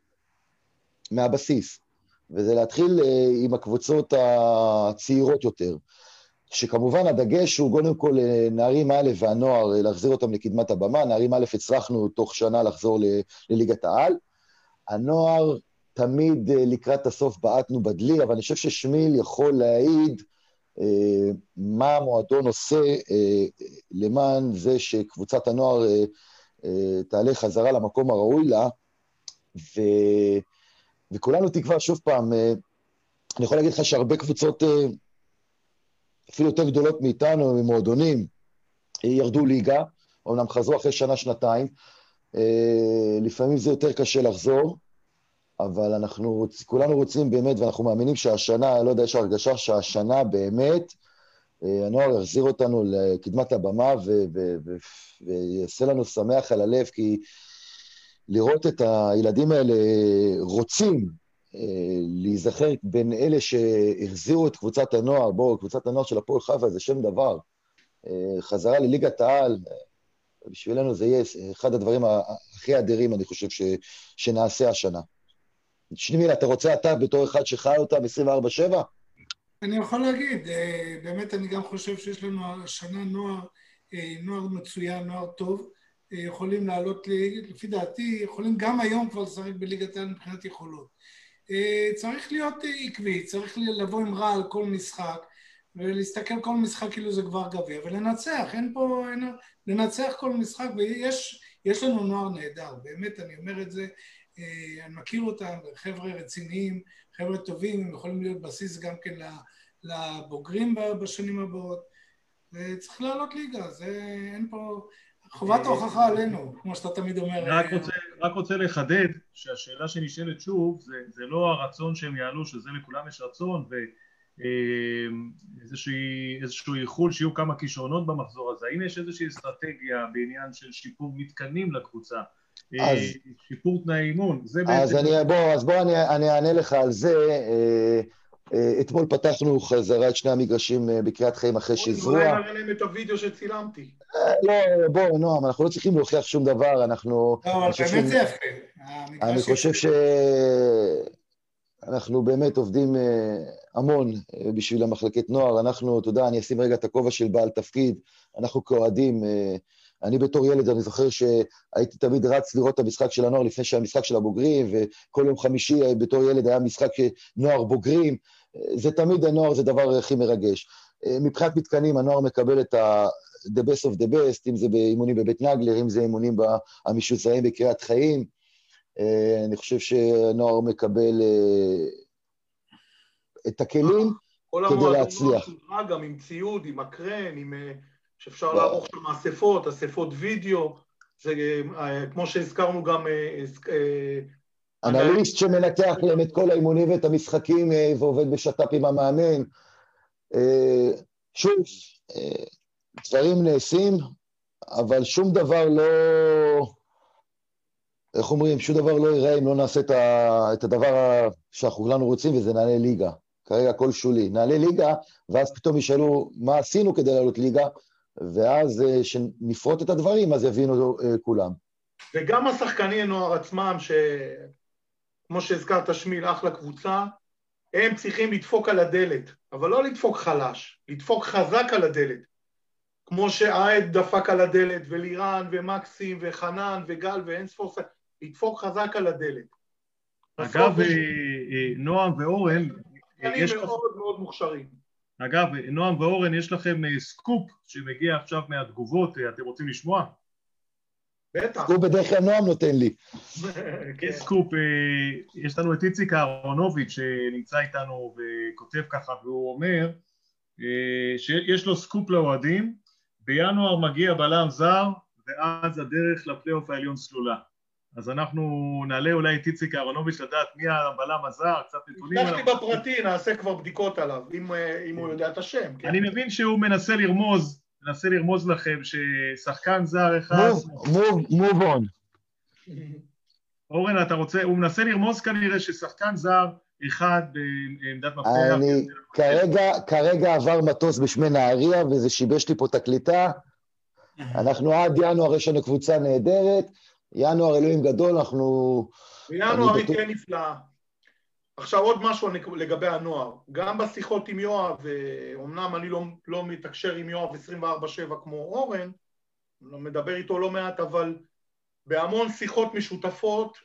[SPEAKER 7] מהבסיס. וזה להתחיל אה, עם הקבוצות הצעירות יותר. שכמובן הדגש הוא קודם כל אה, נערים א' והנוער, אה, להחזיר אותם לקדמת הבמה. נערים א' הצלחנו תוך שנה לחזור ל- לליגת העל. הנוער תמיד אה, לקראת הסוף בעטנו בדלי, אבל אני חושב ששמיל יכול להעיד מה המועדון עושה אה, למען זה שקבוצת הנוער אה, אה, תעלה חזרה למקום הראוי לה. ו... וכולנו תקווה, שוב פעם, אה, אני יכול להגיד לך שהרבה קבוצות, אה, אפילו יותר גדולות מאיתנו, ממועדונים, אה, ירדו ליגה, אומנם חזרו אחרי שנה-שנתיים. אה, לפעמים זה יותר קשה לחזור, אבל אנחנו רוצ- כולנו רוצים באמת, ואנחנו מאמינים שהשנה, לא יודע, יש הרגשה שהשנה באמת, אה, הנוער יחזיר אותנו לקדמת הבמה ויעשה לנו שמח על הלב, כי לראות את הילדים האלה רוצים אה, להיזכר בין אלה שהחזירו את קבוצת הנוער, בואו, קבוצת הנוער של הפועל חיפה זה שם דבר. אה, חזרה לליגת העל, בשבילנו זה יהיה אחד הדברים הכי אדירים, אני חושב, ש, שנעשה השנה. שנימיל, אתה רוצה אתה בתור אחד שחי אותם 24-7?
[SPEAKER 1] אני יכול להגיד, אה, באמת אני גם חושב שיש לנו השנה נוער, אה, נוער מצוין, נוער טוב, אה, יכולים לעלות, לפי דעתי, יכולים גם היום כבר לשחק בליגת העל מבחינת יכולות. צריך להיות עקבי, צריך לבוא עם רע על כל משחק, ולהסתכל כל משחק כאילו זה כבר גביע, ולנצח, אין פה, אין, לנצח כל משחק, ויש יש לנו נוער נהדר, באמת, אני אומר את זה, אני מכיר אותם, חבר'ה רציניים, חבר'ה טובים, הם יכולים להיות בסיס גם כן לבוגרים בשנים הבאות. וצריך לעלות ליגה, זה אין פה... חובת ההוכחה עלינו, כמו שאתה תמיד אומר.
[SPEAKER 3] רק רוצה, רק רוצה לחדד שהשאלה שנשאלת שוב זה, זה לא הרצון שהם יעלו, שזה לכולם יש רצון ואיזשהו איחול שיהיו כמה כישרונות במחזור הזה. האם יש איזושהי אסטרטגיה בעניין של שיפור מתקנים לקבוצה?
[SPEAKER 7] אז-
[SPEAKER 3] שיפור תנאי אימון? זה
[SPEAKER 7] אז
[SPEAKER 3] בעצם...
[SPEAKER 7] אני, בוא, אז בוא אני, אני אענה לך על זה. אה, אה, אתמול פתחנו חזרה את שני המגרשים אה, בקריית חיים אחרי
[SPEAKER 5] אולי
[SPEAKER 7] שזרוע.
[SPEAKER 5] נראה להם את הוידאו שצילמתי.
[SPEAKER 7] לא, בוא, נועם, אנחנו לא צריכים להוכיח שום דבר, אנחנו...
[SPEAKER 1] לא, אבל באמת זה יפה.
[SPEAKER 7] אני. חושב שאנחנו באמת עובדים אה, המון אה, בשביל המחלקת נוער. אנחנו, אתה יודע, אני אשים רגע את הכובע של בעל תפקיד. אנחנו כאוהדים, אה, אני בתור ילד, אני זוכר שהייתי תמיד רץ לראות את המשחק של הנוער לפני שהיה משחק של הבוגרים, וכל יום חמישי אה, בתור ילד היה משחק של נוער בוגרים. אה, זה תמיד הנוער, זה הדבר הכי מרגש. אה, מבחינת מתקנים, הנוער מקבל את ה... the best of the best, אם זה באימונים בבית נגלר, אם זה אימונים המשוסעים בקריית חיים. אה, אני חושב שהנוער מקבל אה, את הכלים.
[SPEAKER 5] כל
[SPEAKER 7] כדי להצליח.
[SPEAKER 5] מסודרה גם עם ציוד, עם הקרן, עם... שאפשר
[SPEAKER 7] לא.
[SPEAKER 5] לערוך שם אספות, אספות וידאו. זה אה, כמו שהזכרנו גם... אה, אה,
[SPEAKER 7] אנליסט שמנתח להם את כל האימונים ואת המשחקים ועובד בשת"פ עם המאמן. שוב, דברים נעשים, אבל שום דבר לא... איך אומרים? שום דבר לא ייראה אם לא נעשה את, ה... את הדבר שאנחנו כולנו רוצים, וזה נעלה ליגה. כרגע הכל שולי. נעלה ליגה, ואז פתאום ישאלו מה עשינו כדי לעלות ליגה, ואז כשנפרוט את הדברים, אז יבינו כולם.
[SPEAKER 5] וגם השחקני הנוער עצמם, שכמו שהזכרת שמיל, אחלה קבוצה, הם צריכים לדפוק על הדלת, אבל לא לדפוק חלש, לדפוק חזק על הדלת. כמו שעאד דפק על הדלת, ולירן, ומקסים, וחנן, וגל, ואין ספור, לדפוק חזק על הדלת.
[SPEAKER 3] אגב, נועם ואורן,
[SPEAKER 5] יש מאוד מאוד מוכשרים.
[SPEAKER 3] אגב, נועם ואורן, יש לכם סקופ שמגיע עכשיו מהתגובות, אתם רוצים לשמוע?
[SPEAKER 5] בטח.
[SPEAKER 7] סקופ בדרך כלל נועם נותן לי.
[SPEAKER 3] סקופ, יש לנו את איציק אהרונוביץ' שנמצא איתנו וכותב ככה, והוא אומר שיש לו סקופ לאוהדים, בינואר מגיע בלם זר, ואז הדרך לפלייאוף העליון סלולה. אז אנחנו נעלה אולי את איציק אהרונוביץ' לדעת מי הבלם הזר, קצת נתונים
[SPEAKER 5] עליו. הבטחתי בפרטי, נעשה כבר בדיקות עליו, אם, אם הוא יודע את השם. כן.
[SPEAKER 3] אני מבין שהוא מנסה לרמוז, מנסה לרמוז לכם ששחקן זר אחד...
[SPEAKER 7] move on.
[SPEAKER 3] אורן, אתה רוצה, הוא מנסה לרמוז כנראה ששחקן זר אחד בעמדת מפתח.
[SPEAKER 7] אני כרגע, כרגע עבר מטוס בשמי נהריה וזה שיבש לי פה את הקליטה. אנחנו עד ינואר יש לנו קבוצה נהדרת. ינואר אלוהים גדול, אנחנו...
[SPEAKER 5] ינואר היא תהיה נפלאה. עכשיו עוד משהו לגבי הנוער. גם בשיחות עם יואב, אמנם אני לא, לא מתקשר עם יואב 24-7 כמו אורן, לא מדבר איתו לא מעט, אבל בהמון שיחות משותפות,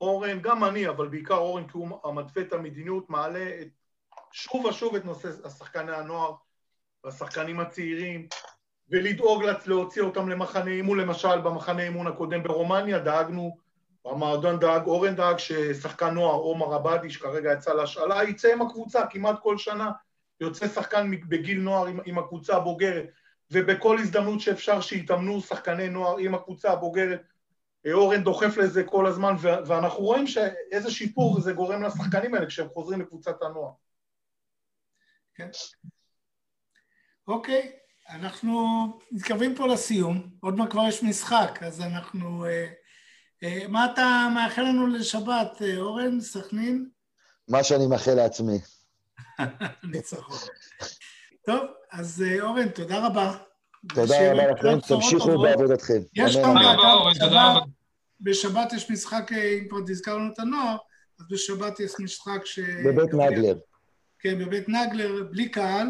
[SPEAKER 5] אורן, גם אני, אבל בעיקר אורן, כי הוא המתווה את המדיניות, מעלה את, שוב ושוב את נושא השחקני הנוער והשחקנים הצעירים, ולדאוג להוציא אותם למחנה אימון, למשל במחנה אימון הקודם ברומניה, דאגנו, המועדון דאג, אורן דאג ששחקן נוער, עומר עבדי, שכרגע יצא להשאלה, יצא עם הקבוצה, כמעט כל שנה יוצא שחקן בגיל נוער עם, עם הקבוצה הבוגרת, ובכל הזדמנות שאפשר שיתאמנו שחקני נוער עם הקבוצה הבוגרת, אורן דוחף לזה כל הזמן, ואנחנו רואים שאיזה שיפור זה גורם לשחקנים האלה כשהם חוזרים לקבוצת הנוער.
[SPEAKER 1] כן. אוקיי, אנחנו מתקרבים פה לסיום, עוד מעט כבר יש משחק, אז אנחנו... אה, אה, מה אתה מאחל לנו לשבת, אה, אורן, סכנין?
[SPEAKER 7] מה שאני מאחל לעצמי.
[SPEAKER 1] ניצחון. טוב, אז אורן, תודה רבה.
[SPEAKER 7] תודה רבה לכם, תמשיכו בעבודתכם.
[SPEAKER 1] יש גם בשבת, בשבת יש משחק, אם כבר תזכרנו את הנוער, אז בשבת יש משחק ש...
[SPEAKER 7] בבית נגלר.
[SPEAKER 1] כן, בבית נגלר, בלי קהל,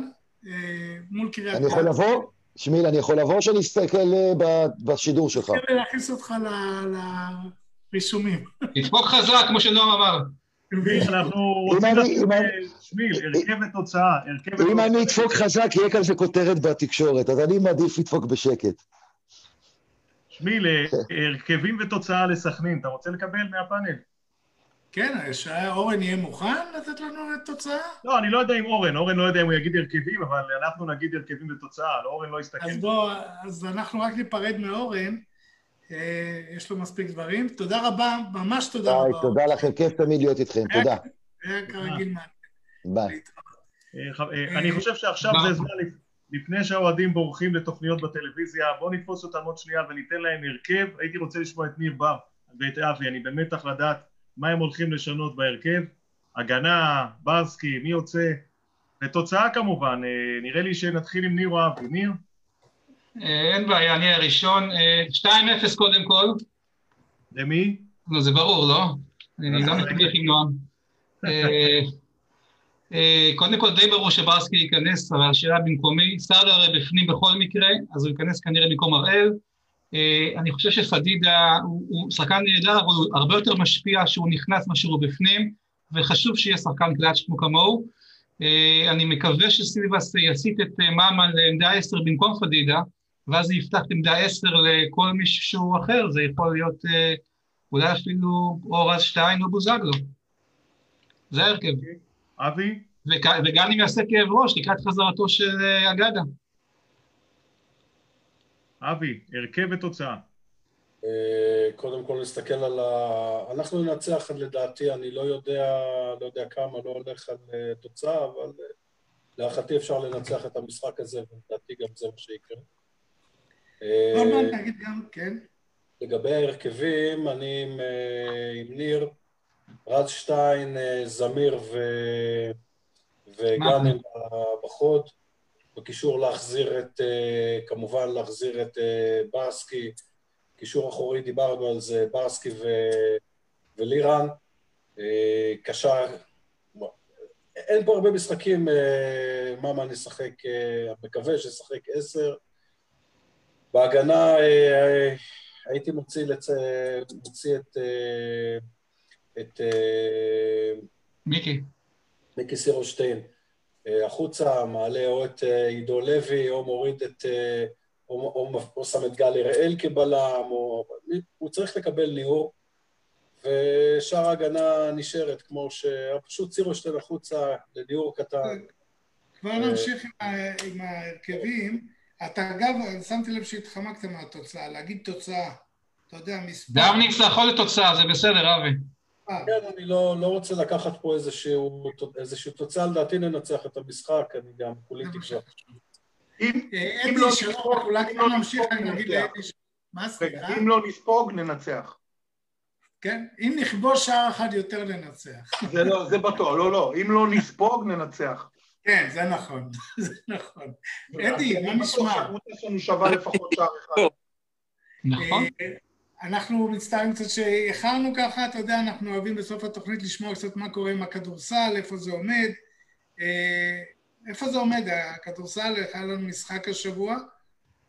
[SPEAKER 1] מול קריית
[SPEAKER 7] אני יכול לבוא? שמיל, אני יכול לבוא או שאני אסתכל בשידור שלך?
[SPEAKER 1] אני להכניס אותך לרישומים.
[SPEAKER 2] תדפוק חזק, כמו שנועם אמר.
[SPEAKER 3] אנחנו רוצים לעשות שמיל, הרכב ותוצאה.
[SPEAKER 7] אם אני אדפוק חזק, יהיה כאן זה כותרת בתקשורת, אז אני מעדיף לדפוק בשקט.
[SPEAKER 3] שמיל, הרכבים ותוצאה לסכנין, אתה רוצה לקבל מהפאנל?
[SPEAKER 1] כן, שאורן יהיה מוכן לתת לנו את תוצאה?
[SPEAKER 3] לא, אני לא יודע אם אורן, אורן לא יודע אם הוא יגיד הרכבים, אבל אנחנו נגיד הרכבים ותוצאה, אורן לא יסתכל.
[SPEAKER 1] אז בוא, אז אנחנו רק ניפרד מאורן, יש לו מספיק דברים. תודה רבה, ממש תודה רבה.
[SPEAKER 7] תודה לכם, כיף תמיד להיות איתכם, תודה.
[SPEAKER 1] היה כרגיל
[SPEAKER 7] ביי.
[SPEAKER 3] אני חושב שעכשיו זה זמן, לפני שהאוהדים בורחים לתוכניות בטלוויזיה, בואו נתפוס אותם עוד שנייה וניתן להם הרכב. הייתי רוצה לשמוע את ניר בר ואת אבי, אני במתח לדעת מה הם הולכים לשנות בהרכב, הגנה, ברסקי, מי יוצא, ותוצאה כמובן, נראה לי שנתחיל עם ניר או אבי. ניר?
[SPEAKER 2] אין בעיה, אני הראשון. 2-0 קודם כל.
[SPEAKER 3] למי?
[SPEAKER 2] לא, זה ברור, לא? אני לא מתווכח עם נועם. קודם כל די ברור שברסקי ייכנס, אבל השאלה במקומי, סער הרי בפנים בכל מקרה, אז הוא ייכנס כנראה במקום הראל. אני חושב שפדידה הוא, הוא שחקן נהדר, אבל הוא הרבה יותר משפיע שהוא נכנס מאשר הוא בפנים, וחשוב שיהיה שחקן קלאץ' כמו כמוהו. אני מקווה שסילבס יסיט את מאמן לעמדה 10 במקום פדידה, ואז זה יפתח את עמדה 10 לכל מישהו אחר, זה יכול להיות אולי אפילו או רז שטיין או בוזגלו. זה ההרכב.
[SPEAKER 3] אבי?
[SPEAKER 2] וגם אם יעשה כאב ראש לקראת חזרתו של אגדה.
[SPEAKER 3] אבי, הרכב ותוצאה.
[SPEAKER 4] קודם כל נסתכל על ה... אנחנו ננצח לדעתי, אני לא יודע, לא יודע כמה, לא הולך על תוצאה, אבל להערכתי אפשר לנצח את המשחק הזה, ולדעתי גם זה מה שיקרה.
[SPEAKER 1] נורמן, תגיד גם, כן.
[SPEAKER 4] לגבי ההרכבים, אני עם, עם ניר, רז שטיין, זמיר ו... וגאנם בחוד. בקישור להחזיר את, כמובן להחזיר את ברסקי, קישור אחורי דיברנו על זה, ברסקי ו... ולירן. קשר, אין פה הרבה משחקים, מה מה נשחק, מקווה שנשחק עשר. בהגנה הייתי מוציא, לצ... מוציא את, את
[SPEAKER 2] מיקי.
[SPEAKER 4] מיקי סירושטיין החוצה, מעלה או את עידו לוי, או מוריד את, או, או, או שם את גל הראל כבלם, או... הוא צריך לקבל ניעור. ושאר ההגנה נשארת כמו ש... פשוט סירושטיין החוצה לדיור קטן.
[SPEAKER 1] כבר נמשיך עם ההרכבים. אתה אגב, שמתי לב שהתחמקת מהתוצאה, להגיד תוצאה. אתה יודע, מספר...
[SPEAKER 2] גם ניצחון לתוצאה, זה בסדר, אבי.
[SPEAKER 4] כן, אני לא, לא רוצה לקחת פה איזשהו, איזשהו תוצאה, לדעתי ננצח את המשחק, אני גם כולי תקווה.
[SPEAKER 1] אם לא נספוג, אולי כבר נמשיך, אני אגיד לאדי... מה סליחה?
[SPEAKER 5] אם לא נספוג, ננצח.
[SPEAKER 1] כן? אם נכבוש שער אחד יותר ננצח.
[SPEAKER 5] זה לא, זה בטוח, לא, לא. אם לא נספוג, ננצח.
[SPEAKER 1] כן, זה נכון, זה נכון. אדי, מה נשמע?
[SPEAKER 5] הקבוצה שלנו שווה לפחות שער אחד.
[SPEAKER 2] נכון.
[SPEAKER 1] אנחנו מצטערים קצת שאיחרנו ככה, אתה יודע, אנחנו אוהבים בסוף התוכנית לשמוע קצת מה קורה עם הכדורסל, איפה זה עומד. איפה זה עומד, הכדורסל, היה לנו משחק השבוע,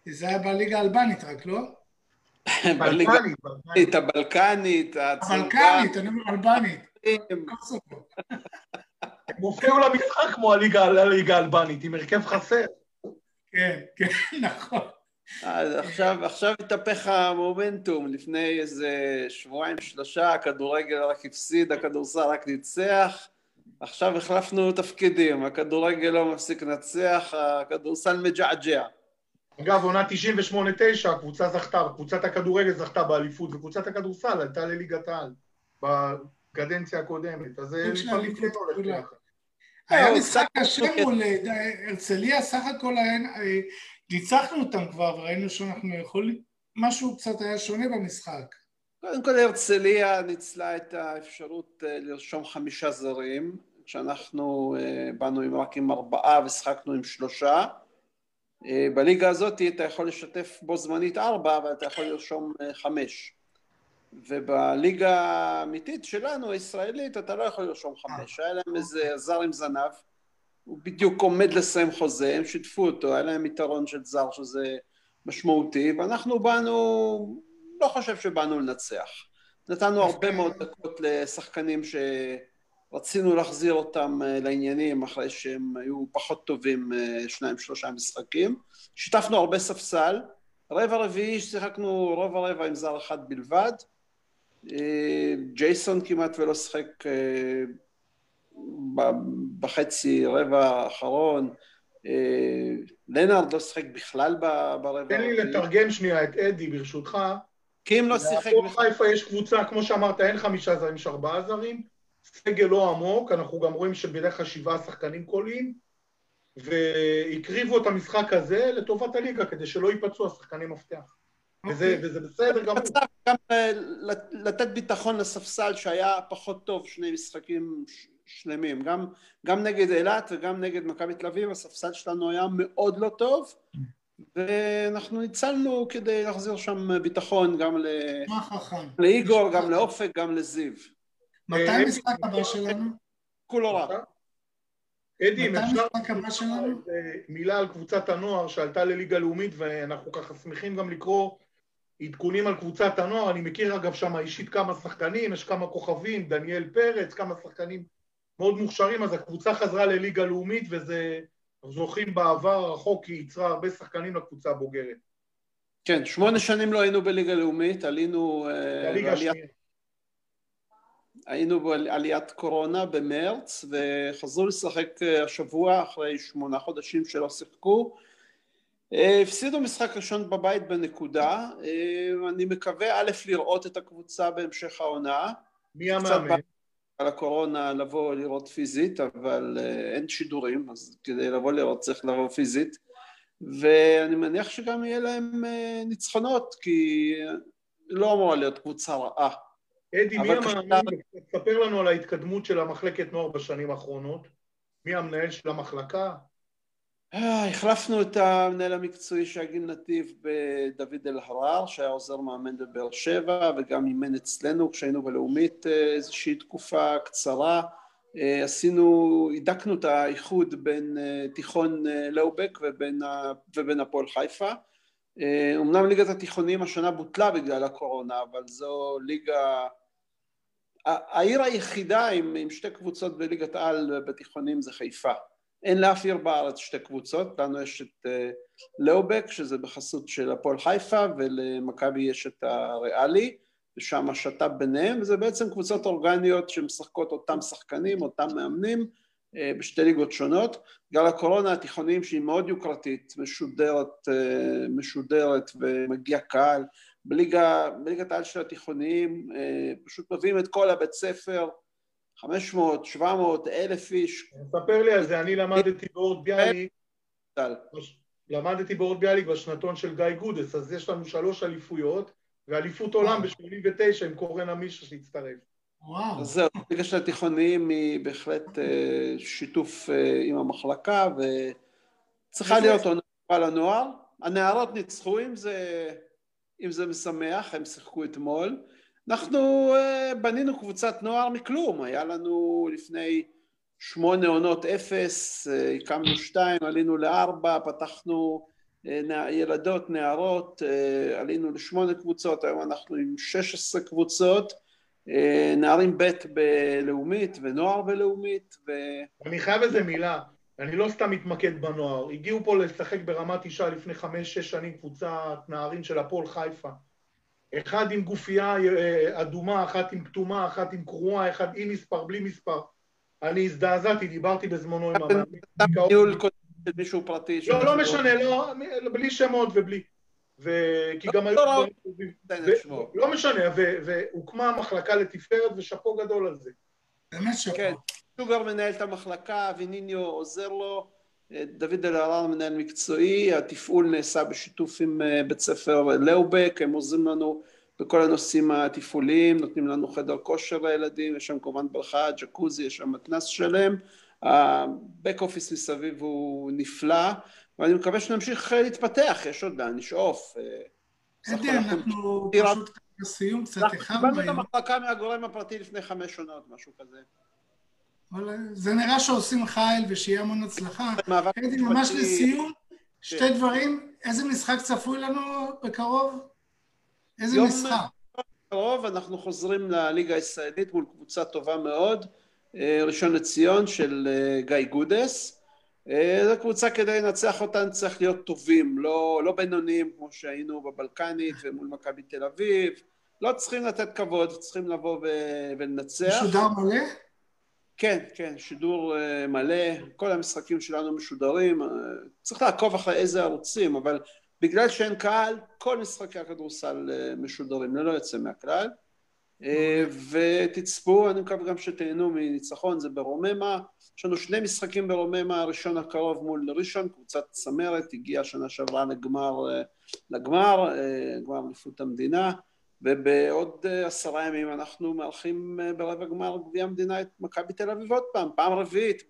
[SPEAKER 1] זה היה בליגה האלבנית רק, לא?
[SPEAKER 8] הבלקנית, הבלקנית,
[SPEAKER 1] הבלקנית, אני אומר אלבנית.
[SPEAKER 5] הם הופיעו למשחק כמו הליגה האלבנית, עם הרכב חסר.
[SPEAKER 1] כן, כן, נכון.
[SPEAKER 8] אז עכשיו, עכשיו התהפך המומנטום, לפני איזה שבועיים שלושה, הכדורגל רק הפסיד, הכדורסל רק ניצח, עכשיו החלפנו תפקידים, הכדורגל לא מפסיק לנצח, הכדורסל מג'עג'ע.
[SPEAKER 5] אגב, עונה 98-9, הקבוצה זכתה, קבוצת הכדורגל זכתה באליפות, וקבוצת הכדורסל עלתה לליגת העל בקדנציה הקודמת, אז זה לפעמים כן הולך ביחד.
[SPEAKER 1] היה משחק קשה מול הרצליה, סך הכל ניצחנו אותם כבר, וראינו שאנחנו יכולים, משהו קצת היה שונה במשחק.
[SPEAKER 8] קודם כל הרצליה ניצלה את האפשרות לרשום חמישה זרים, כשאנחנו באנו רק עם ארבעה ושחקנו עם שלושה. בליגה הזאת אתה יכול לשתף בו זמנית ארבע, אבל אתה יכול לרשום חמש. ובליגה האמיתית שלנו, הישראלית, אתה לא יכול לרשום חמש. היה להם איזה זר עם זנב, הוא בדיוק עומד לסיים חוזה, הם שיתפו אותו, היה להם יתרון של זר שזה משמעותי, ואנחנו באנו, לא חושב שבאנו לנצח. נתנו הרבה מאוד דקות לשחקנים שרצינו להחזיר אותם לעניינים אחרי שהם היו פחות טובים שניים שלושה משחקים. שיתפנו הרבה ספסל, רבע רביעי שיחקנו רוב הרבע עם זר אחד בלבד, ג'ייסון כמעט ולא שחק בחצי רבע האחרון, לנארד לא שחק בכלל ברבע.
[SPEAKER 5] תן לי לתרגם שנייה את אדי ברשותך.
[SPEAKER 8] כי אם לא שיחק...
[SPEAKER 5] בהפועל חיפה יש קבוצה, כמו שאמרת, אין חמישה זרים, יש ארבעה זרים, סגל לא עמוק, אנחנו גם רואים שבדרך כלל שבעה שחקנים קולים, והקריבו את המשחק הזה לטובת הליגה, כדי שלא ייפצעו השחקנים מפתח. וזה, וזה בסדר גמור.
[SPEAKER 8] גם לתת ביטחון לספסל שהיה פחות טוב שני משחקים שלמים, גם, גם נגד אילת וגם נגד מכבי תל אביב, הספסל שלנו היה מאוד לא טוב, ואנחנו ניצלנו כדי להחזיר שם ביטחון גם ל... לאיגור, גם לאופק, גם לזיו.
[SPEAKER 1] מתי המשחק הבא שלנו?
[SPEAKER 8] כולו רע.
[SPEAKER 5] אדי, אם אפשר
[SPEAKER 1] שלנו?
[SPEAKER 5] מילה על קבוצת הנוער שעלתה לליגה לאומית, ואנחנו ככה שמחים גם לקרוא עדכונים על קבוצת הנוער, אני מכיר אגב שם אישית כמה שחקנים, יש כמה כוכבים, דניאל פרץ, כמה שחקנים מאוד מוכשרים, אז הקבוצה חזרה לליגה לאומית, וזה, אנחנו זוכרים בעבר הרחוק, היא ייצרה הרבה שחקנים לקבוצה הבוגרת.
[SPEAKER 8] כן, שמונה שנים לא היינו בליגה לאומית, עלינו...
[SPEAKER 5] בליגה השנייה.
[SPEAKER 8] היינו בעליית קורונה במרץ, וחזרו לשחק השבוע אחרי שמונה חודשים שלא שיחקו. הפסידו משחק ראשון בבית בנקודה, אני מקווה א' לראות את הקבוצה בהמשך העונה.
[SPEAKER 5] מי המאמן?
[SPEAKER 8] הקורונה לבוא לראות פיזית, אבל אה, אין שידורים, אז כדי לבוא לראות צריך לבוא פיזית, ואני מניח שגם יהיה להם אה, ניצחונות, כי לא אמורה להיות קבוצה רעה.
[SPEAKER 5] אדי, מי
[SPEAKER 8] אבל
[SPEAKER 5] המאמן? תספר לנו על ההתקדמות של המחלקת נוער בשנים האחרונות. מי המנהל של המחלקה?
[SPEAKER 8] אה, החלפנו את המנהל המקצועי של הגיל נתיב בדוד אלהרר, שהיה עוזר מאמן בבאר שבע וגם אימן אצלנו כשהיינו בלאומית אה, איזושהי תקופה קצרה. אה, עשינו, הידקנו את האיחוד בין תיכון לאובק ובין, ה- ובין הפועל חיפה. אמנם ליגת התיכונים השנה בוטלה בגלל הקורונה, אבל זו ליגה... העיר היחידה עם, עם שתי קבוצות בליגת על בתיכונים זה חיפה. אין לאף עיר בארץ שתי קבוצות, לנו יש את אה, לאובק, שזה בחסות של הפועל חיפה, ולמכבי יש את הריאלי, ושם השת"פ ביניהם, וזה בעצם קבוצות אורגניות שמשחקות אותם שחקנים, אותם מאמנים, אה, בשתי ליגות שונות. בגלל הקורונה התיכוניים שהיא מאוד יוקרתית, משודרת, אה, משודרת ומגיע קהל, בליגת העל של התיכוניים פשוט מביאים את כל הבית ספר, 500, 700, אלף איש,
[SPEAKER 5] ספר לי על זה, אני למדתי באורט ביאליק. למדתי באורט ביאליק בשנתון של גיא גודס, אז יש לנו שלוש אליפויות, ואליפות עולם ב-89 עם קורן עמישה שהצטרף.
[SPEAKER 1] וואו.
[SPEAKER 8] אז זהו, הליגה של התיכוניים היא בהחלט אה, שיתוף אה, עם המחלקה וצריכה להיות עונה טובה לנוער. הנערות ניצחו אם זה, אם זה משמח, הם שיחקו אתמול. אנחנו אה, בנינו קבוצת נוער מכלום, היה לנו לפני שמונה עונות אפס, אה, הקמנו שתיים, עלינו לארבע, פתחנו אה, ילדות, נערות, עלינו לשמונה קבוצות, היום אנחנו עם 16 קבוצות. נערים ב' בלאומית ונוער בלאומית, ו...
[SPEAKER 5] אני חייב איזה מילה, אני לא סתם מתמקד בנוער, הגיעו פה לשחק ברמת אישה לפני חמש-שש שנים קבוצת נערים של הפועל חיפה. אחד עם גופייה אה, אדומה, אחת עם כתומה, אחת עם קרועה, אחד עם מספר, בלי מספר. אני הזדעזעתי, דיברתי בזמנו עם המאמן.
[SPEAKER 8] ניהול קודם של מישהו פרטי.
[SPEAKER 5] לא, לא משנה, לא, בלי שמות ובלי. ו- כי גם היו
[SPEAKER 8] לא, לא.
[SPEAKER 5] דברים טובים. לא משנה, והוקמה המחלקה לתפארת ושאפו גדול על זה.
[SPEAKER 1] באמת שאפו.
[SPEAKER 8] כן, שוגר מנהל את המחלקה, ויניניו עוזר לו, דוד אלהרר מנהל מקצועי, התפעול נעשה בשיתוף עם אה, בית ספר לאובק, הם עוזרים לנו בכל הנושאים התפעוליים, נותנים לנו חדר כושר לילדים, יש שם כמובן ברכה, ג'קוזי, יש שם מתנ"ס שלם, הבק אופיס מסביב הוא נפלא, ואני מקווה שנמשיך אה, להתפתח, יש עוד לאן לשאוף. אה,
[SPEAKER 1] אדי,
[SPEAKER 8] הכל אנחנו-
[SPEAKER 1] פשוט לסיום קצת איחרנו
[SPEAKER 8] קיבלנו את
[SPEAKER 1] היום,
[SPEAKER 8] המחלקה מהגורם הפרטי לפני חמש עונות, משהו כזה.
[SPEAKER 1] אבל זה נראה שעושים חייל ושיהיה המון הצלחה. אדי, ממש לסיום, שתי
[SPEAKER 8] כן.
[SPEAKER 1] דברים, איזה משחק צפוי לנו בקרוב? איזה
[SPEAKER 8] יום-
[SPEAKER 1] משחק?
[SPEAKER 8] בקרוב אנחנו חוזרים לליגה הישראלית מול קבוצה טובה מאוד, אה, ראשון לציון של אה, גיא גודס. אה, זו קבוצה כדי לנצח אותה צריך להיות טובים, לא, לא בינוניים כמו שהיינו בבלקנית ומול מכבי תל אביב. לא צריכים לתת כבוד, צריכים לבוא ו- ולנצח.
[SPEAKER 1] משודר מלא?
[SPEAKER 8] כן, כן, שידור אה, מלא, כל המשחקים שלנו משודרים, אה, צריך לעקוב אחרי איזה ערוצים, אבל בגלל שאין קהל, כל משחקי הכדורסל אה, משודרים, ללא יוצא מהכלל. ותצפו, אני מקווה גם שתהנו מניצחון, זה ברוממה. יש לנו שני משחקים ברוממה, הראשון הקרוב מול ראשון, קבוצת צמרת, הגיעה שנה שעברה לגמר, לגמר, גמר אליפות המדינה. ובעוד אה, עשרה ימים אנחנו מארחים אה, ברבע גמר גביע המדינה את מכבי תל אביב עוד פעם, פעם רביעית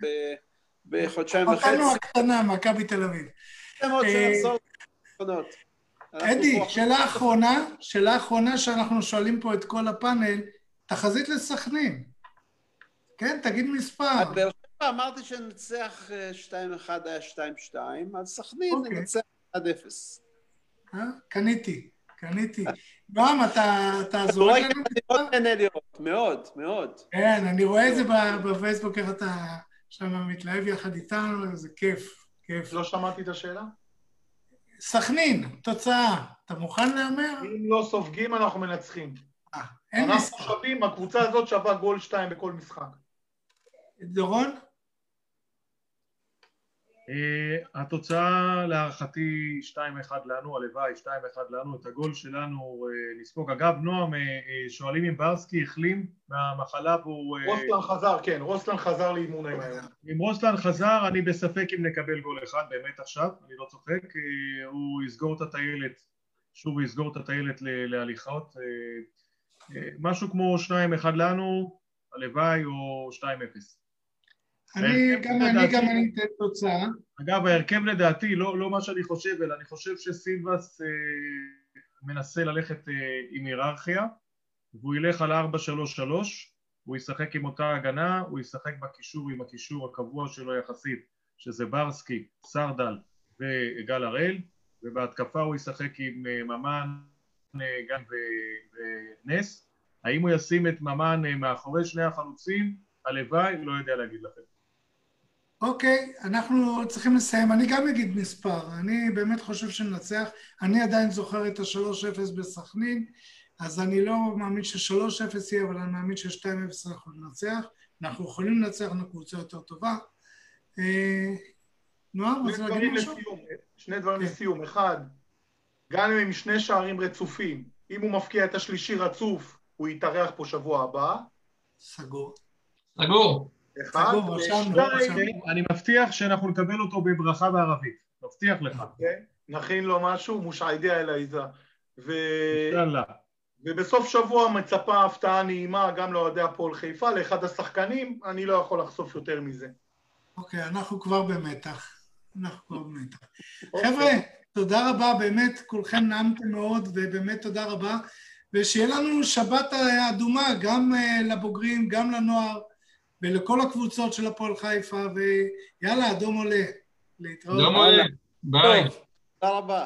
[SPEAKER 8] בחודשיים וחצי.
[SPEAKER 1] אותנו הקטנה, מכבי תל אביב.
[SPEAKER 8] זה מאוד
[SPEAKER 1] אה,
[SPEAKER 8] שנחזור
[SPEAKER 1] אדי, שאלה אחרונה, שאלה אחרונה שאנחנו שואלים פה את כל הפאנל, תחזית לסכנין. כן, תגיד מספר.
[SPEAKER 8] באר שבע אמרתי שננצח אה, 2-1 היה 2-2, אז סכנין
[SPEAKER 1] אוקיי.
[SPEAKER 8] ננצח 1-0.
[SPEAKER 1] אה? קניתי, קניתי. נועם, אתה, זורק לנו
[SPEAKER 8] אני? מאוד נהנה לראות, מאוד, מאוד.
[SPEAKER 1] כן, אני רואה את זה ב- בפייסבוק, איך אתה שם מתלהב יחד איתנו, זה כיף, כיף.
[SPEAKER 5] לא שמעתי את השאלה?
[SPEAKER 1] סכנין, תוצאה, אתה מוכן להמר?
[SPEAKER 5] אם לא סופגים, אנחנו מנצחים.
[SPEAKER 1] אה, אין
[SPEAKER 5] אנחנו
[SPEAKER 1] מספר.
[SPEAKER 5] שווים, הקבוצה הזאת שווה גול שתיים בכל משחק.
[SPEAKER 1] דורון?
[SPEAKER 3] Uh, התוצאה להערכתי 2-1 לנו, הלוואי 2-1 לנו, את הגול שלנו uh, נספוג. אגב, נועם, uh, שואלים אם ברסקי החלים מהמחלה והוא...
[SPEAKER 5] רוסלן חזר, כן, רוסלן חזר לאימונים היום.
[SPEAKER 3] אם רוסלן חזר, אני בספק אם נקבל גול אחד, באמת עכשיו, אני לא צוחק, הוא יסגור את הטיילת, שוב יסגור את הטיילת להליכות. משהו כמו 2-1 לנו, הלוואי, או 2-0.
[SPEAKER 1] אני גם אני גם אני אתן תוצאה.
[SPEAKER 3] אגב, ההרכב לדעתי, לא, לא מה שאני חושב, אלא אני חושב שסילבס אה, מנסה ללכת אה, עם היררכיה, והוא ילך על 4-3-3, הוא ישחק עם אותה הגנה, הוא ישחק בקישור עם הקישור הקבוע שלו יחסית, שזה ברסקי, סרדל וגל הראל, ובהתקפה הוא ישחק עם אה, ממן, אה, גן ונס. האם הוא ישים את ממן אה, מאחורי שני החלוצים? הלוואי, לא יודע להגיד לכם.
[SPEAKER 1] אוקיי, אנחנו צריכים לסיים. אני גם אגיד מספר. אני באמת חושב שננצח. אני עדיין זוכר את ה-3-0 בסכנין, אז אני לא מאמין ש-3-0 יהיה, אבל אני מאמין ש-2-0 אנחנו ננצח. אנחנו יכולים לנצח, אנחנו קבוצה יותר טובה. אה, נועם, רוצה להגיד משהו?
[SPEAKER 5] שני דברים כן. לסיום. אחד, גם אם עם שני שערים רצופים, אם הוא מפקיע את השלישי רצוף, הוא יתארח פה שבוע הבא.
[SPEAKER 1] סגור.
[SPEAKER 2] סגור.
[SPEAKER 5] אחד,
[SPEAKER 3] ושתיים, אני מבטיח שאנחנו נקבל אותו בברכה בערבית, מבטיח לך.
[SPEAKER 5] אוקיי, נכין לו משהו, מושעידיה אלעיזה. ובסוף שבוע מצפה הפתעה נעימה גם לאוהדי הפועל חיפה, לאחד השחקנים, אני לא יכול לחשוף יותר מזה.
[SPEAKER 1] אוקיי, אנחנו כבר במתח. אנחנו כבר במתח. אוקיי. חבר'ה, תודה רבה, באמת, כולכם נעמתם מאוד, ובאמת תודה רבה. ושיהיה לנו שבת אדומה, גם אה, לבוגרים, גם לנוער. ולכל הקבוצות של הפועל חיפה, ויאללה, אדום עולה. להתראות.
[SPEAKER 2] אדום עולה, ביי.
[SPEAKER 8] תודה רבה.